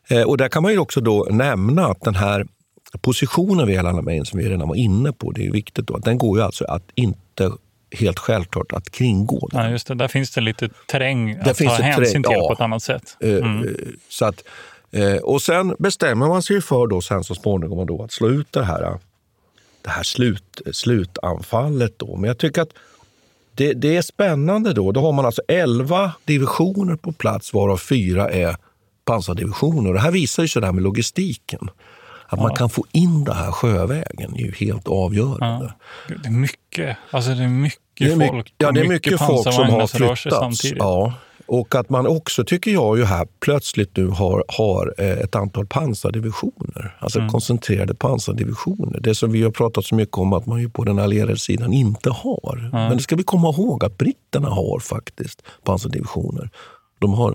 Eh, och där kan man ju också då nämna att den här positionen vid Alamein som vi redan var inne på, det är viktigt då, att den går ju alltså att inte helt självklart att kringgå. Ja, just det. Där finns det lite terräng att ta hänsyn till ja. på ett annat sätt. Eh, mm. Så att, eh, och sen bestämmer man sig för då, sen så småningom då, att slå ut det här, det här slut, slutanfallet. Då. Men jag tycker att det, det, är spännande då. Då har man alltså 11 divisioner på plats varav fyra är pansardivisioner. Det här visar sig det här med logistiken. Att ja. man kan få in det här sjövägen är ju helt avgörande. Ja. Det är mycket, alltså det är mycket det är mycket, folk. Ja, det är mycket, mycket folk som har flyttats. Ja. Och att man också, tycker jag, ju här plötsligt nu har, har eh, ett antal pansardivisioner. Alltså mm. koncentrerade pansardivisioner. Det som vi har pratat så mycket om att man ju på den allierade sidan inte har. Mm. Men det ska vi komma ihåg att britterna har faktiskt pansardivisioner. De har,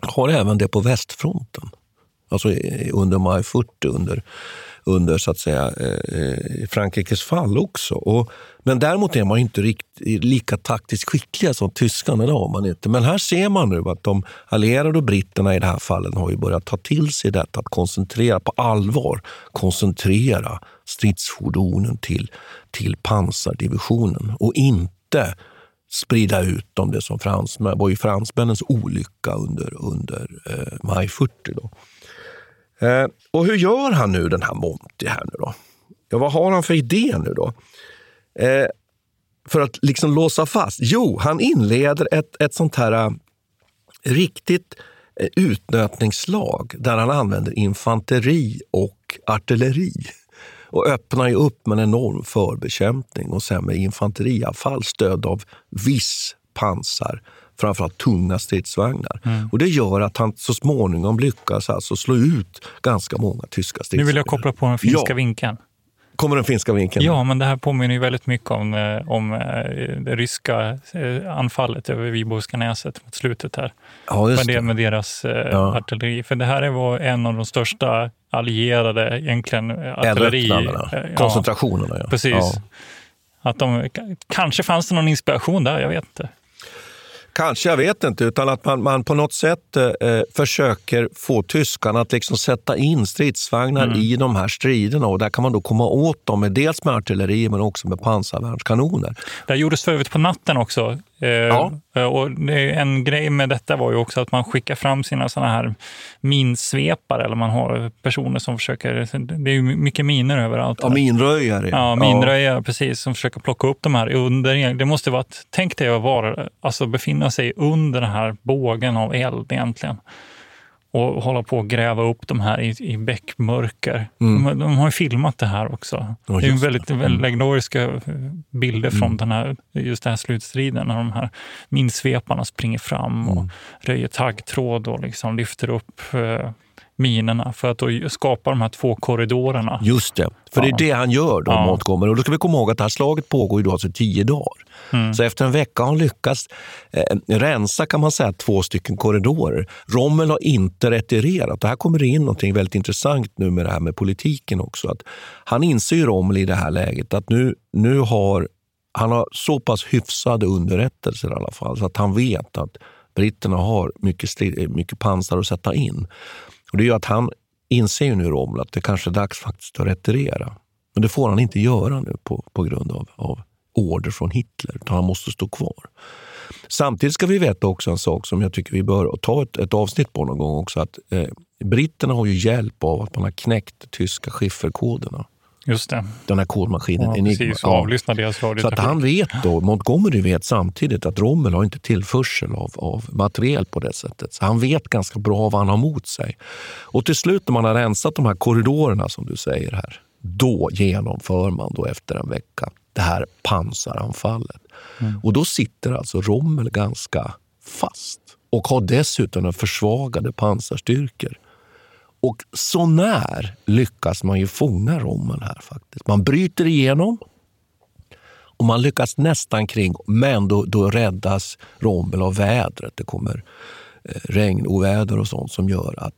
har även det på västfronten. Alltså under maj 40, under, under så att säga, eh, eh, Frankrikes fall också. Och, men däremot är man inte riktigt, lika taktiskt skickliga som tyskarna. Det har man inte. Men här ser man nu att de allierade och britterna i det här fallet har ju börjat ta till sig detta att koncentrera på allvar koncentrera stridsfordonen till, till pansardivisionen och inte sprida ut dem. Det som fransmän, var ju fransmännens olycka under, under eh, maj 40. Då. Eh, och hur gör han nu den här Monty här nu då? Ja, vad har han för idé nu då? Eh, för att liksom låsa fast? Jo, han inleder ett, ett sånt här eh, riktigt eh, utnötningsslag där han använder infanteri och artilleri och öppnar ju upp med en enorm förbekämpning och sen med infanteriavfall stöd av viss pansar framförallt tunga stridsvagnar. Mm. Och Det gör att han så småningom lyckas alltså slå ut ganska många tyska stridsvagnar. Nu vill jag koppla på den finska ja. vinkeln. Kommer den finska vinkeln? Ja, men det här påminner ju väldigt mycket om, eh, om eh, det ryska eh, anfallet över Viborgska näset mot slutet här. Ja, just det. Med deras ja. artilleri. För det här var en av de största allierade egentligen artilleri... Koncentrationerna, ja. Precis. Ja. Att de, kanske fanns det någon inspiration där, jag vet inte. Kanske, jag vet inte. Utan att man, man på något sätt eh, försöker få tyskarna att liksom sätta in stridsvagnar mm. i de här striderna. Och där kan man då komma åt dem med dels med artilleri men också med pansarvärnskanoner. Det gjordes för övrigt på natten också. Eh, ja. Och en grej med detta var ju också att man skickar fram sina såna här minsvepare, eller man har personer som försöker, det är ju mycket miner överallt. Ja, minröjare. Ja, minröjare, ja. precis, som försöker plocka upp de här under. Det måste vara, tänk dig att vara, alltså befinna sig under den här bågen av eld egentligen och hålla på att gräva upp de här i, i bäckmörker. Mm. De, de, har ju filmat det här också. Ja, det är väldigt, väldigt mm. legendariska bilder från mm. den här, just den här slutstriden när de här minsveparna springer fram och mm. röjer taggtråd och liksom lyfter upp eh, minerna för att skapa de här två korridorerna. Just det, för det är det han gör då, ja. Montgomery. Och då ska vi komma ihåg att det här slaget pågår ju då alltså tio dagar. Mm. Så efter en vecka har han lyckats eh, rensa kan man säga två stycken korridorer. Rommel har inte retirerat. Och här kommer det in något väldigt intressant nu med det här med politiken också. Att han inser ju Rommel i det här läget att nu, nu har han har så pass hyfsade underrättelser i alla fall så att han vet att britterna har mycket, mycket pansar att sätta in. Och det gör att han inser ju nu Rommel att det kanske är dags faktiskt att retirera. Men det får han inte göra nu på, på grund av, av order från Hitler, utan han måste stå kvar. Samtidigt ska vi veta också en sak som jag tycker vi bör ta ett, ett avsnitt på någon gång också. Att eh, Britterna har ju hjälp av att man har knäckt tyska skifferkoderna. Just det. Den här kodmaskinen. Ja, precis, ja. avlyssna deras Så att han vet då, Montgomery vet samtidigt att Rommel har inte tillförsel av, av materiel på det sättet. Så han vet ganska bra vad han har mot sig. Och till slut när man har rensat de här korridorerna som du säger här, då genomför man då efter en vecka det här pansaranfallet. Mm. Och då sitter alltså Rommel ganska fast. och har dessutom försvagade pansarstyrkor. Och så när lyckas man ju fånga Rommel här faktiskt. Man bryter igenom och man lyckas nästan kring, men då, då räddas Rommel av vädret. Det kommer eh, regn, oväder och sånt som gör att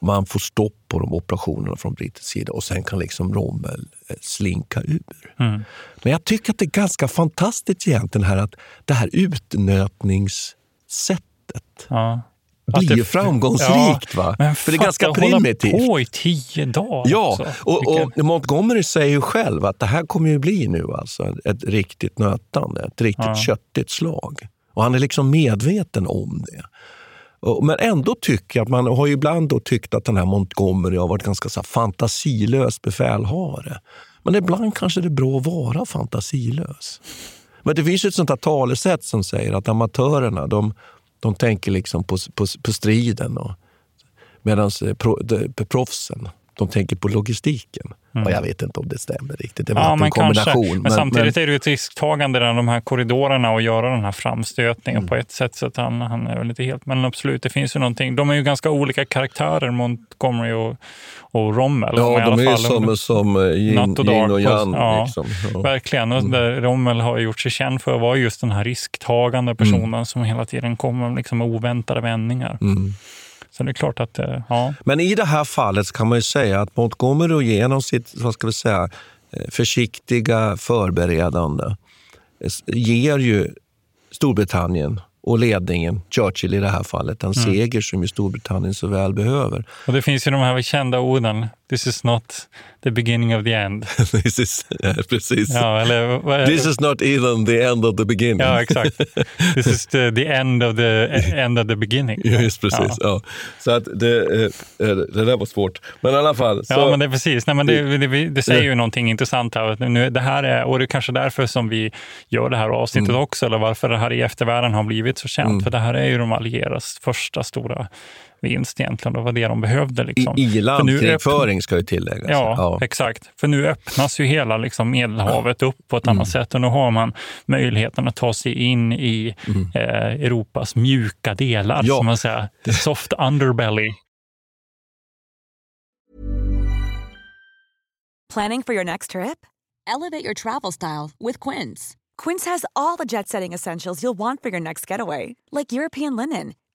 man får stopp på de operationerna från brittisk sida och sen kan liksom Rommel eh, slinka ur. Mm. Men jag tycker att det är ganska fantastiskt egentligen här att det här utnötningssättet Ja. Blir ju framgångsrikt. Ja, va? Men För det är ganska fatta, hålla primitivt. på i tio dagar Ja, också. och, Vilken- och Montgomery säger ju själv att det här kommer ju bli nu alltså ett riktigt nötande, ett riktigt Ja. köttigt slag. Och han är liksom medveten om det. Och- Men ändå tycker jag att man har ju ibland då tyckt att den här Montgomery har varit ganska så här fantasilös befälhavare. Men ibland kanske det är bra att vara fantasilös. Men det finns ju ett sånt här talesätt som säger att amatörerna de, de tänker liksom på, på, på striden medan eh, pro, proffsen de tänker på logistiken. Och jag vet inte om det stämmer riktigt. Det var Mm. Ja, en men kombination. kanske. Men, samtidigt är det ju ett risktagande där de här korridorerna och göra den här framstötningen Mm. på ett sätt. Så att han, han är väl inte helt... Men absolut, det finns ju någonting. De är ju ganska olika karaktärer, Montgomery och, och Rommel. Ja, i de är ju som, som eh, yin, Natt och yin och yang. Ja, Liksom. Ja. Verkligen. Och där Rommel har gjort sig känd för att vara just den här risktagande personen som hela tiden kommer liksom med oväntade vändningar. Så det är klart att, eh, ja. Men i det här fallet kan man ju säga att Montgomery genom sitt vad ska vi säga, eh, försiktiga förberedande ger ju Storbritannien och ledningen, Churchill i det här fallet, en Mm. seger som ju Storbritannien så väl behöver. Och det finns ju de här kända orden. This is not the beginning of the end. This is, ja, precis. Ja, eller, This is not even the end of the beginning. Ja, exakt. This is the, the end of the end of the beginning. Just precis. Ja. Så att det, eh, eh, det där var svårt. Men i alla fall. Så, Ja, men det är precis. Nej, men det, det, det säger ju någonting intressant här. Nu, det här är, och det är kanske därför som vi gör det här avsnittet Mm. också, eller varför det här i eftervärlden har blivit så känt. För det här är ju de allieras första stora vinst egentligen. Det var det de behövde. Liksom. I, i För nu landkrigföring ska ju tilläggas. Ja, exakt. För nu öppnas ju hela liksom Medelhavet upp på ett Mm. annat sätt och nu har man möjligheten att ta sig in i eh, Europas mjuka delar, Mm. Ja. som man säger. The soft underbelly. Planning for your next trip? Elevate your travel style with Quince. Quince has all the jet setting essentials you'll want for your next getaway, like European linen,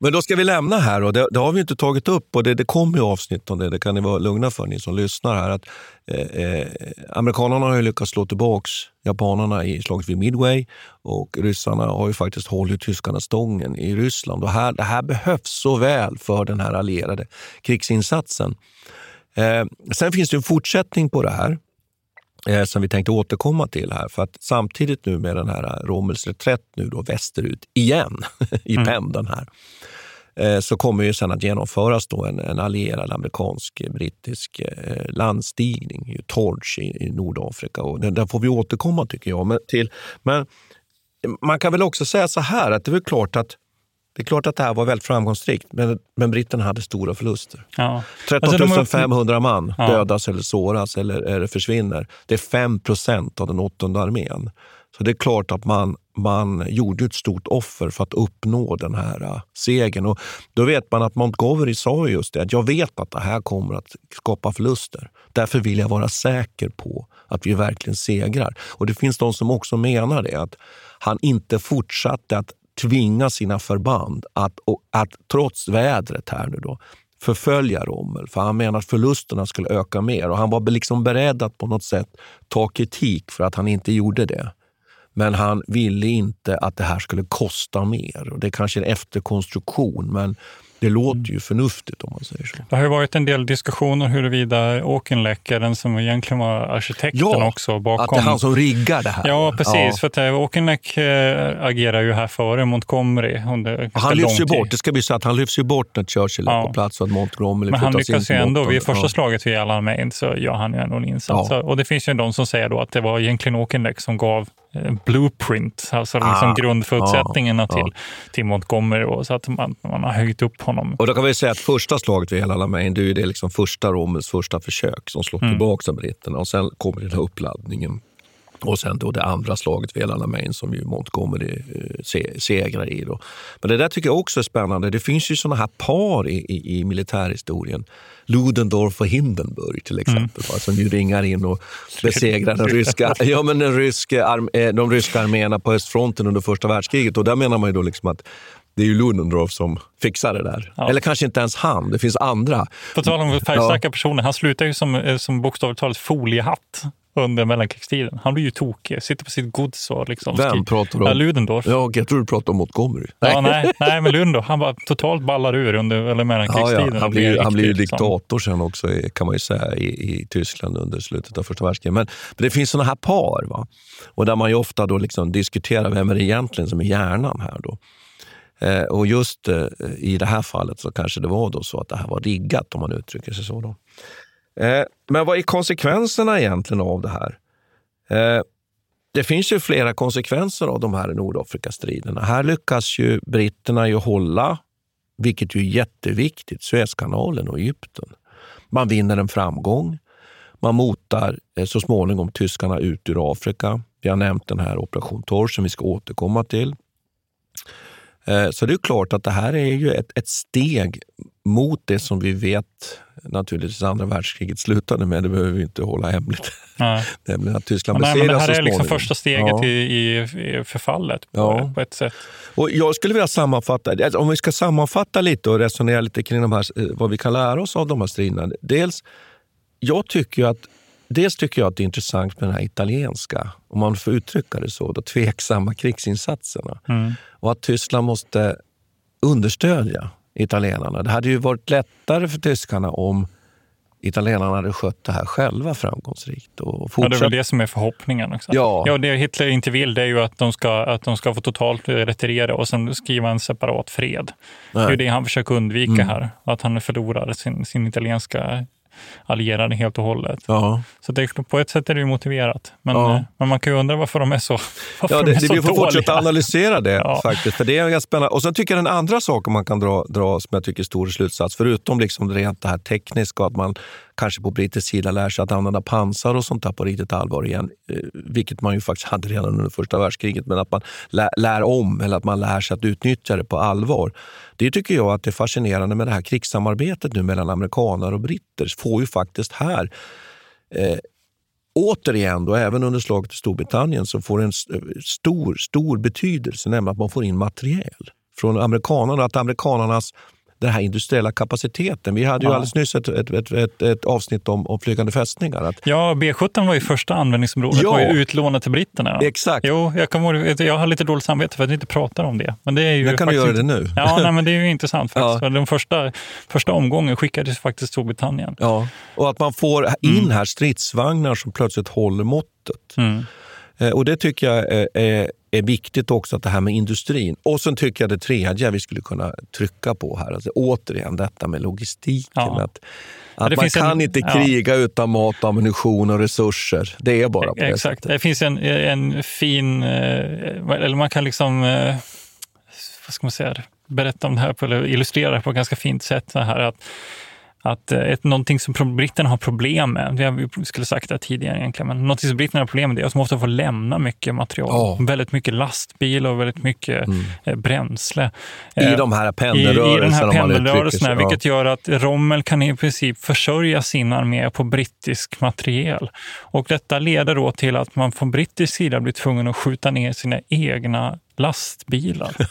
Men då ska vi lämna här och det, det har vi inte tagit upp och det, det kommer ju avsnitt om det. Det kan ni vara lugna för ni som lyssnar här. Att, eh, eh, amerikanerna har ju lyckats slå tillbaks japanerna i slaget vid Midway och ryssarna har ju faktiskt hållit tyskarna stången i Ryssland. Och här, det här behövs så väl för den här allierade krigsinsatsen. Eh, sen finns det en fortsättning på det här eh, som vi tänkte återkomma till här. För att samtidigt nu med den här Rommels reträtt nu då västerut igen i Mm. pendeln här eh, så kommer ju sen att genomföras då en, en allierad amerikansk-brittisk eh, landstigning, ju Torch i, i Nordafrika. Och den, den får vi återkomma tycker jag men, till. Men man kan väl också säga så här att det är väl klart att Det är klart att det här var väldigt framgångsrikt, men, men britterna hade stora förluster. Ja. 13 Alltså, de- 500 man Ja. dödas eller såras eller, eller försvinner. Det är 5 procent av den åttonde armén. Så det är klart att man, man gjorde ett stort offer för att uppnå den här uh, segern. Och då vet man att Montgomery sa just det, att jag vet att det här kommer att skapa förluster. Därför vill jag vara säker på att vi verkligen segrar. Och det finns de som också menar det, att han inte fortsatte att tvinga sina förband att, och, att trots vädret här nu då, förfölja Rommel. För han menar att förlusterna skulle öka mer och han var liksom beredd att på något sätt ta kritik för att han inte gjorde det. Men han ville inte att det här skulle kosta mer. Och det är kanske en efterkonstruktion, men det låter ju förnuftigt om man säger så. Det har ju varit en del diskussioner huruvida Auchinleck är den som egentligen var arkitekten Ja, också bakom. Att det är han som riggar det här. Ja, precis. Ja. För att eh, Auchinleck eh, agerar ju här före Montgomery Han lyfts ju bort. Det ska bli så att han lyfts ju bort när Churchill är Ja. på plats och att Montgomery Men han lyckas ju ändå. Vid första slaget vid Alamein så gör han ju ändå en insats. Och det finns ju de som säger då att det var egentligen Auchinleck som gav blueprint, alltså liksom Ah, grundförutsättningarna ja. till, till Montgomery. Då, så att man, man har höjt upp honom. Och då kan vi säga att första slaget vid El Alamein, det är ju det liksom första Rommels första försök som slår Mm. tillbaka britterna. Och sen kommer den här uppladdningen. Och sen då det andra slaget vid Alamein som ju Montgomery eh, se, segrar i. Då. Men det där tycker jag också är spännande. Det finns ju såna här par i, i, i militärhistorien. Ludendorff och Hindenburg till exempel, va, som ju ringar in och besegrar den ryska, ja, men den ryska arm, eh, de ryska arméerna på östfronten under första världskriget. Och där menar man ju då liksom att det är ju Ludendorff som fixar det där. Ja. Eller kanske inte ens han, det finns andra. På tal om färgstarka personer, han slutar ju som, eh, som bokstavligt talat foliehatt under mellankrigstiden. Han blir ju tokig, sitter på sitt gods och liksom... Vem pratar du om? Ja, Ludendorff. Ja, jag tror du pratar om Montgomery. Ja, nej, nej, men Ludendorff, han bara totalt ballar ur under eller Ja, mellankrigstiden. ja. Han och blir, han blir ju liksom- diktator sen också kan man ju säga i, i Tyskland under slutet av första världskriget. Men, men det finns såna här par va? och där man ju ofta då liksom diskuterar vem är det egentligen som är hjärnan här. Då. Eh, och just eh, i det här fallet så kanske det var då så att det här var riggat om man uttrycker sig så. Då. Eh, men vad är konsekvenserna egentligen av det här? Eh, det finns ju flera konsekvenser av de här Nordafrikastriderna. Här lyckas ju britterna ju hålla, vilket ju är jätteviktigt, Suezkanalen och Egypten. Man vinner en framgång. Man motar eh, så småningom tyskarna ut ur Afrika. Vi har nämnt den här Operation Torch som vi ska återkomma till. Eh, så det är klart att det här är ju ett, ett steg mot det som vi vet naturligtvis andra världskriget slutade med. Det behöver vi inte hålla hemligt. Nej. Nämligen att Tyskland Ja, nej, men det besegras här är liksom första steget Ja. i, i, förfallet på, Ja. på ett sätt. Och jag skulle vilja sammanfatta, om vi ska sammanfatta lite och resonera lite kring de här, eh, vad vi kan lära oss av de här striderna. Dels, jag tycker att, dels tycker jag att det är intressant med den här italienska, om man får uttrycka det så, då, tveksamma krigsinsatserna. Mm. Och att Tyskland måste understödja italienarna. Det hade ju varit lättare för tyskarna om italienarna hade skött det här själva framgångsrikt. Och Ja, det är fortsatt väl det som är förhoppningen. Också. Ja. Ja, det Hitler inte vill det är ju att de ska, att de ska få totalt retirera och sen skriva en separat fred. Det är Nej. det han försöker undvika Mm. här. Att han förlorar sin, sin italienska allierade helt och hållet. Ja. Så det, är- på ett sätt är det ju motiverat. Men, Ja. eh, men man kan ju undra varför de är så, Ja, de det, är det, så vi får dåliga. fortsätta analysera det Ja. faktiskt. För det är ganska spännande. Och sen tycker jag den andra saken man kan dra, dra som jag tycker är stor slutsats, förutom liksom det rent det här tekniska och att man kanske på brittisk sida lär sig att använda pansar och sånt där på riktigt allvar igen, eh, vilket man ju faktiskt hade redan under första världskriget, men att man lär, lär om eller att man lär sig att utnyttja det på allvar. Det tycker jag att det är fascinerande med det här krigssamarbetet nu mellan amerikaner och britter. Får ju faktiskt här eh, återigen, då, även under slaget i Storbritannien, så får det en stor, stor betydelse, nämligen att man får in materiel från amerikanerna. Att amerikanernas den här industriella kapaciteten. Vi hade ju Ja. alldeles nyss ett, ett, ett, ett, avsnitt om, om flygande fästningar. Att, Ja, B17 var ju första användningsområdet. Ja. var ju utlånat till britterna. Exakt. Jo, jag, kommer, jag har lite dåligt samvete för att vi inte pratar om det. Men det är ju Men kan du göra det nu? Ja, nej, men det är ju intressant faktiskt. Ja. Den första, första omgången skickades faktiskt Storbritannien. ja, och att man får in här stridsvagnar som plötsligt håller måttet. Mm. Eh, Och Det tycker jag är, är, är viktigt också, att det här med industrin. Och sen tycker jag det tredje vi skulle kunna trycka på här, alltså återigen detta med logistiken. Ja. Att, att man finns kan en- inte ja. kriga utan mat, ammunition och resurser. Det är bara på det Exakt. sättet. Det finns en, en fin, eh, eller man kan liksom, eh, vad ska man säga, berätta om det här, på, eller illustrera det på ett ganska fint sätt. Så här att att eh, ett, någonting som britterna har problem med, vi skulle sagt det tidigare egentligen, men någonting som britterna har problem med är att de ofta får lämna mycket material. Oh. Väldigt mycket lastbil och väldigt mycket mm. eh, bränsle. I eh, de här pendelrörelserna. I, i här pendelrörelserna, vilket gör att Rommel kan i princip försörja sin armé på brittisk materiel. Och detta leder då till att man från brittisk sida blir tvungen att skjuta ner sina egna lastbilar.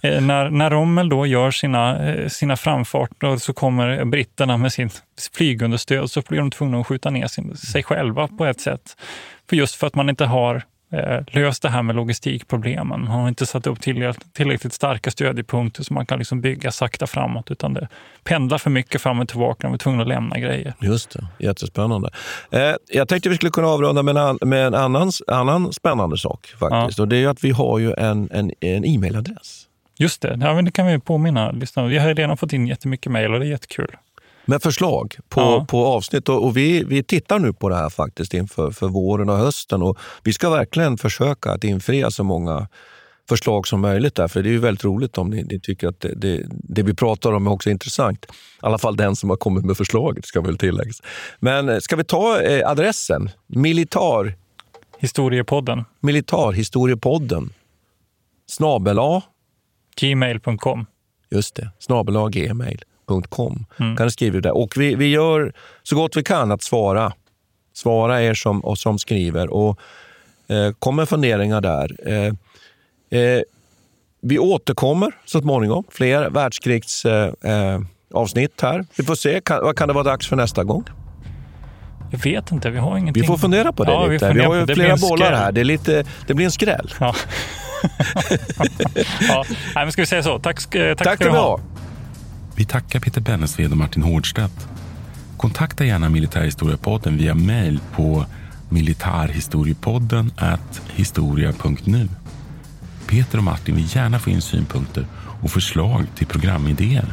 Eh, när, när Rommel då gör sina, eh, sina framfarter så kommer britterna med sin flygunderstöd så blir de tvungna att skjuta ner sin, sig själva på ett sätt. För just för att man inte har löst det här med logistikproblemen. Man har inte satt upp tillräckligt, starka stödjepunkter så man kan liksom bygga sakta framåt, utan det pendlar för mycket fram och tillbaka. Man är tvungna att lämna grejer. Just det, jättespännande. Eh, jag tänkte vi skulle kunna avrunda med en, med en annan, annan spännande sak faktiskt. Ja. Och det är att vi har ju en, en, en e-mailadress. Just det, ja, det kan vi påminna lyssnarna Jag har redan fått in jättemycket mejl och det är jättekul. Med förslag på, ja. på avsnitt. Och, och, vi, vi tittar nu på det här faktiskt inför för våren och hösten. Och vi ska verkligen försöka att infria så många förslag som möjligt. Där, för det är ju väldigt roligt om ni, ni tycker att det, det, det, vi pratar om är också intressant. I alla fall den som har kommit med förslaget, ska väl tilläggas. Men eh, ska vi ta eh, adressen? Militar... Historiepodden. Militarhistoriepodden. Snabel A Gmail.com. Just det, snabel gmail.com. Mm. kan du skriva det. Och vi, vi gör så gott vi kan att svara. Svara er som, och som skriver. Och eh, Kom med funderingar där. Eh, eh, vi återkommer så småningom. Fler världskrigsavsnitt eh, här. Vi får se. Kan, vad kan det vara dags för nästa gång? Jag vet inte, vi har ingenting. Vi får fundera på det ja, lite. Vi, vi har ju flera bollar här. Det, är lite, det blir en skräll. Ja. ja, men ska vi säga så? Tack, tack, tack ska du ha. Vi tackar Peter Bennesved och Martin Hårdstedt. Kontakta gärna Militärhistoriepodden via mejl på militarhistoriepodden historia.nu. Peter och Martin vill gärna få in synpunkter och förslag till programidéer.